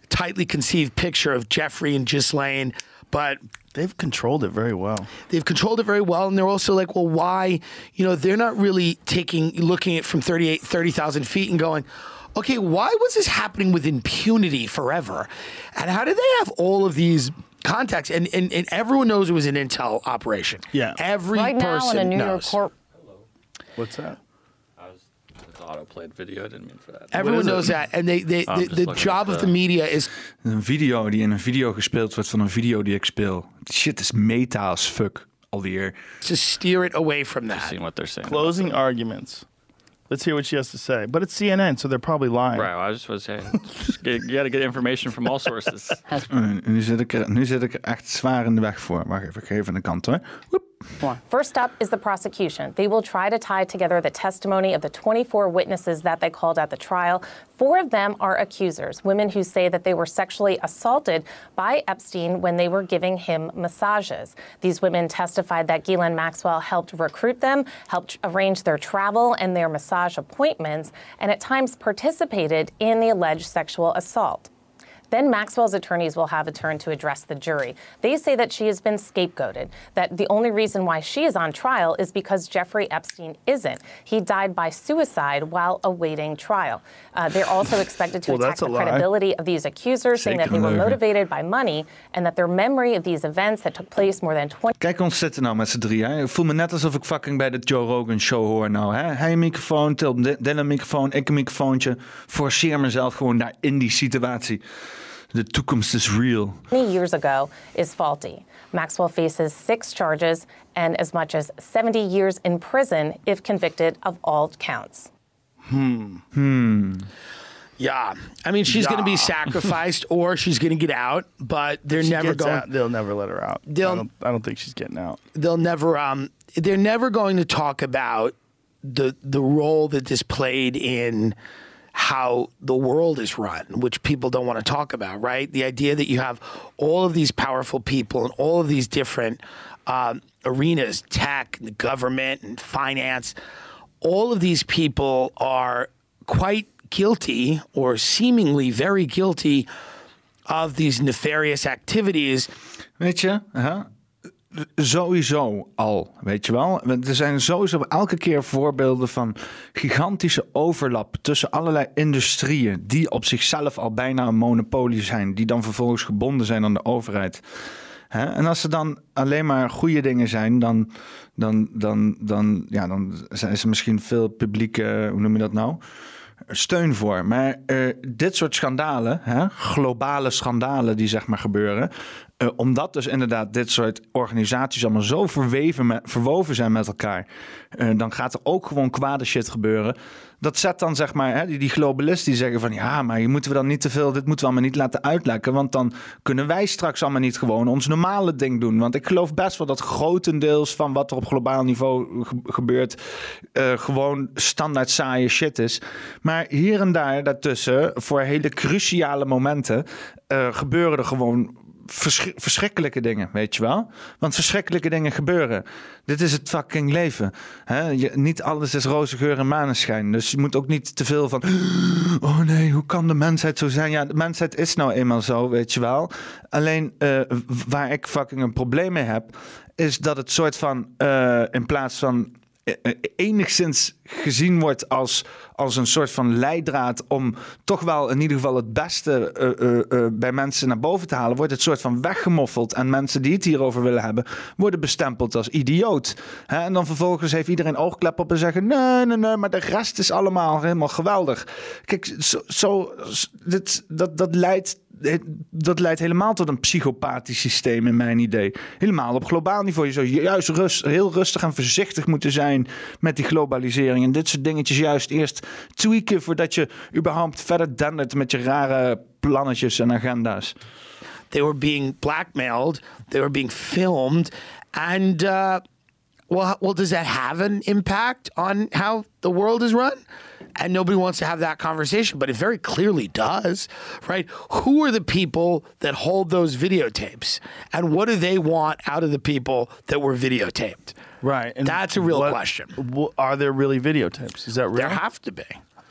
tightly conceived picture of Jeffrey and Ghislaine. But they've controlled it very well. They've controlled it very well, and they're also like, well, why? You know, they're not really taking, looking at it from 38, 30,000 feet and going, okay, why was this happening with impunity forever? And how did they have all of these contacts? And, and, and everyone knows it was an intel operation. Yeah. Every right now person in a New York knows. court. What's that? It's auto-played video. I didn't mean for that. Everyone knows that. And they, they, Oh, I'm the, just the looking job at of the media is Een video die in een video gespeeld wordt van een video die ik speel. Shit is meta as fuck alweer. to steer it away from that. Seeing what they're saying. Closing arguments. Let's hear what she has to say. But it's CNN, so they're probably lying. Right. Well, I just was saying, just get, you got to get information from all sources. Uh, nu, zit ik er, nu zit ik er echt zwaar in de weg voor. Wacht even, ik ga even aan de kant hoor. First up is the prosecution. They will try to tie together the testimony of the 24 witnesses that they called at the trial. Four of them are accusers, women who say that they were sexually assaulted by Epstein when they were giving him massages. These women testified that Ghislaine Maxwell helped recruit them, helped arrange their travel and their massage appointments, and at times participated in the alleged sexual assault. Then Maxwell's attorneys will have a turn to address the jury. They say that she has been scapegoated, that the only reason why she is on trial is because Jeffrey Epstein isn't. He died by suicide while awaiting trial. Uh, they're also expected to Well, attack the lie. credibility of these accusers, saying that they were motivated by money and that their memory of these events that took place more than 20 Kijk ons zitten nou met z'n drie. Hè? Ik voel me net alsof ik fucking bij de Joe Rogan show hoor nou. Hè? Hij een microfoon, Dylan een microfoon, ik een microfoontje. Forceer mezelf gewoon daar in die situatie. De toekomst is real. Many years ago is faulty. Maxwell faces six charges and as much as 70 years in prison if convicted of all counts. Hmm. Hmm. Yeah. I mean, she's going to be sacrificed or she's going to get out, but they're She never going. out, they'll never let her out. They'll- I don't, I don't think she's getting out. they'll never um they're never going to talk about the the role that this played in how the world is run, which people don't want to talk about, right? The idea that you have all of these powerful people and all of these different um, arenas, tech, the government, and finance, all of these people are quite guilty or seemingly very guilty of these nefarious activities. Je, hè? Sowieso al, weet je wel. Er zijn sowieso elke keer voorbeelden van gigantische overlap tussen allerlei industrieën die op zichzelf al bijna een monopolie zijn, die dan vervolgens gebonden zijn aan de overheid. En als er dan alleen maar goede dingen zijn, dan, dan, dan, dan, ja, dan zijn ze misschien veel publieke, hoe noem je dat nou? Steun voor. Maar eh, dit soort schandalen, hè, globale schandalen die zeg maar gebeuren, eh, omdat dus inderdaad dit soort organisaties allemaal zo verweven met, verwoven zijn met elkaar, eh, dan gaat er ook gewoon kwade shit gebeuren. Dat zet dan zeg maar hè, die, die globalisten die zeggen van ja, maar je moeten we dan niet te veel, dit moeten we allemaal niet laten uitlekken, want dan kunnen wij straks allemaal niet gewoon ons normale ding doen. Want ik geloof best wel dat grotendeels van wat er op globaal niveau ge- gebeurt, eh, gewoon standaard saaie shit is. Maar hier en daar daartussen, voor hele cruciale momenten, gebeuren er gewoon verschri- verschrikkelijke dingen, weet je wel? Want verschrikkelijke dingen gebeuren. Dit is het fucking leven. Hè? Je, niet alles is roze geur en maneschijn. Dus je moet ook niet te veel van... Oh nee, hoe kan de mensheid zo zijn? Ja, de mensheid is nou eenmaal zo, weet je wel. Alleen eh, waar ik fucking een probleem mee heb... is dat het soort van... eh, in plaats van eh, enigszins gezien wordt als, als een soort van leidraad om toch wel in ieder geval het beste eh, eh, eh, bij mensen naar boven te halen, wordt het soort van weggemoffeld. En mensen die het hierover willen hebben, worden bestempeld als idioot. Hè? En dan vervolgens heeft iedereen oogklep op en zeggen: nee, nee, nee, maar de rest is allemaal helemaal geweldig. Kijk, zo, zo, dit, dat, dat leidt dat leidt helemaal tot een psychopathisch systeem in mijn idee. Helemaal op globaal niveau. Je zou juist rust, heel rustig en voorzichtig moeten zijn met die globalisering. En dit soort dingetjes juist eerst tweaken voordat je überhaupt verder dendert met je rare plannetjes en agenda's. They were being blackmailed. They were being filmed, and uh, well, well, does that have an impact on how the world is run? And nobody wants to have that conversation, but it very clearly does, right? Who are the people that hold those videotapes, and what do they want out of the people that were videotaped? Right. And That's a real what- question. Are there really videotapes? Is that real? There have to be.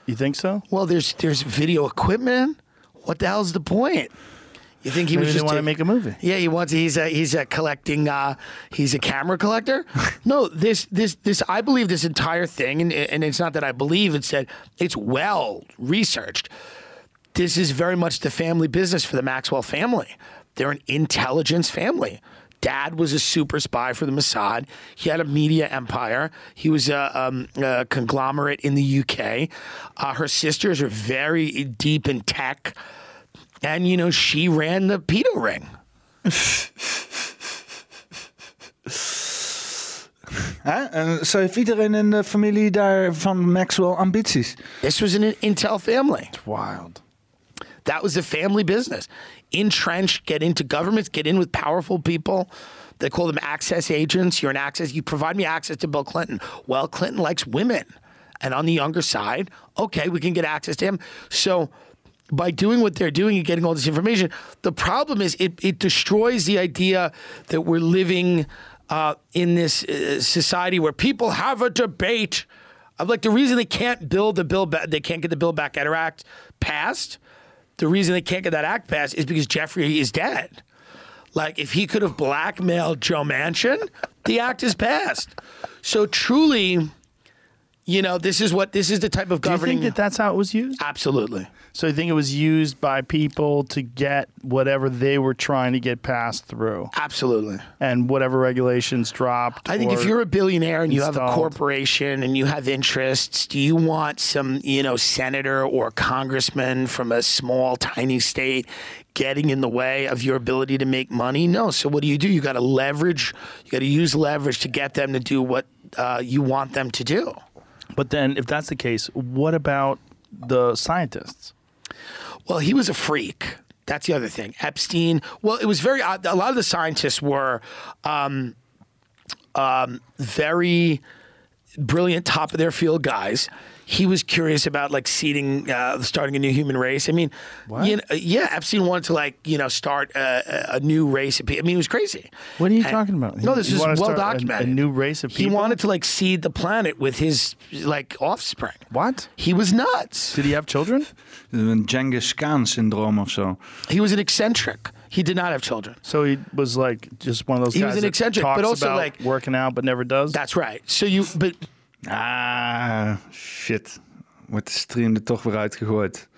You think so? Well, there's there's video equipment. What the hell's the point? You think he Maybe was just wanna make a movie. Yeah, he wants. He's a, he's a collecting. Uh, he's a camera collector. no, this this this. I believe this entire thing, and and it's not that I believe. It's that it's well researched. This is very much the family business for the Maxwell family. They're an intelligence family. Dad was a super spy for the Mossad. He had a media empire. He was a, um, a conglomerate in the UK. Uh, her sisters are very deep in tech. And, you know, she ran the pedo ring. En zo heeft iedereen in de familie daar van Maxwell ambities. This was an Intel family. It's wild. That was the family business. Entrench, get into governments, get in with powerful people. They call them access agents. You're an access. You provide me access to Bill Clinton. Well, Clinton likes women, and on the younger side, okay, we can get access to him. So. By doing what they're doing and getting all this information, the problem is it, it destroys the idea that we're living uh, in this uh, society where people have a debate. I'm like the reason they can't build the bill, ba- they can't get the Bill Back Act passed. The reason they can't get that act passed is because Jeffrey is dead. Like if he could have blackmailed Joe Manchin, the act is passed. So truly, you know, this is what this is the type of governing. Do you think that that's how it was used? Absolutely. So you think it was used by people to get whatever they were trying to get passed through? Absolutely. And whatever regulations dropped. I think if you're a billionaire and you have a corporation and you have interests, do you want some, you know, senator or congressman from a small, tiny state getting in the way of your ability to make money? No. So what do you do? You got to leverage. You got to use leverage to get them to do what uh, you want them to do. But then, if that's the case, what about the scientists? Well, he was a freak. That's the other thing. Epstein. Well, it was very odd. A lot of the scientists were um, um, very brilliant, top of their field guys. He was curious about like seeding, uh, starting a new human race. I mean, you know, yeah, Epstein wanted to like you know start a, a- a new race of people. I mean, it was crazy. What are you And- talking about? No, this You is well start a- documented. a new race of people. He wanted to like seed the planet with his like offspring. What? He was nuts. Did he have children? Een Genghis Khan syndroom of zo. He was an eccentric. He did not have children. So he was like just one of those He guys was an that eccentric, but also, like- working out but never does. That's right. So you, but Ah, shit. Wordt de stream er toch weer uitgegooid.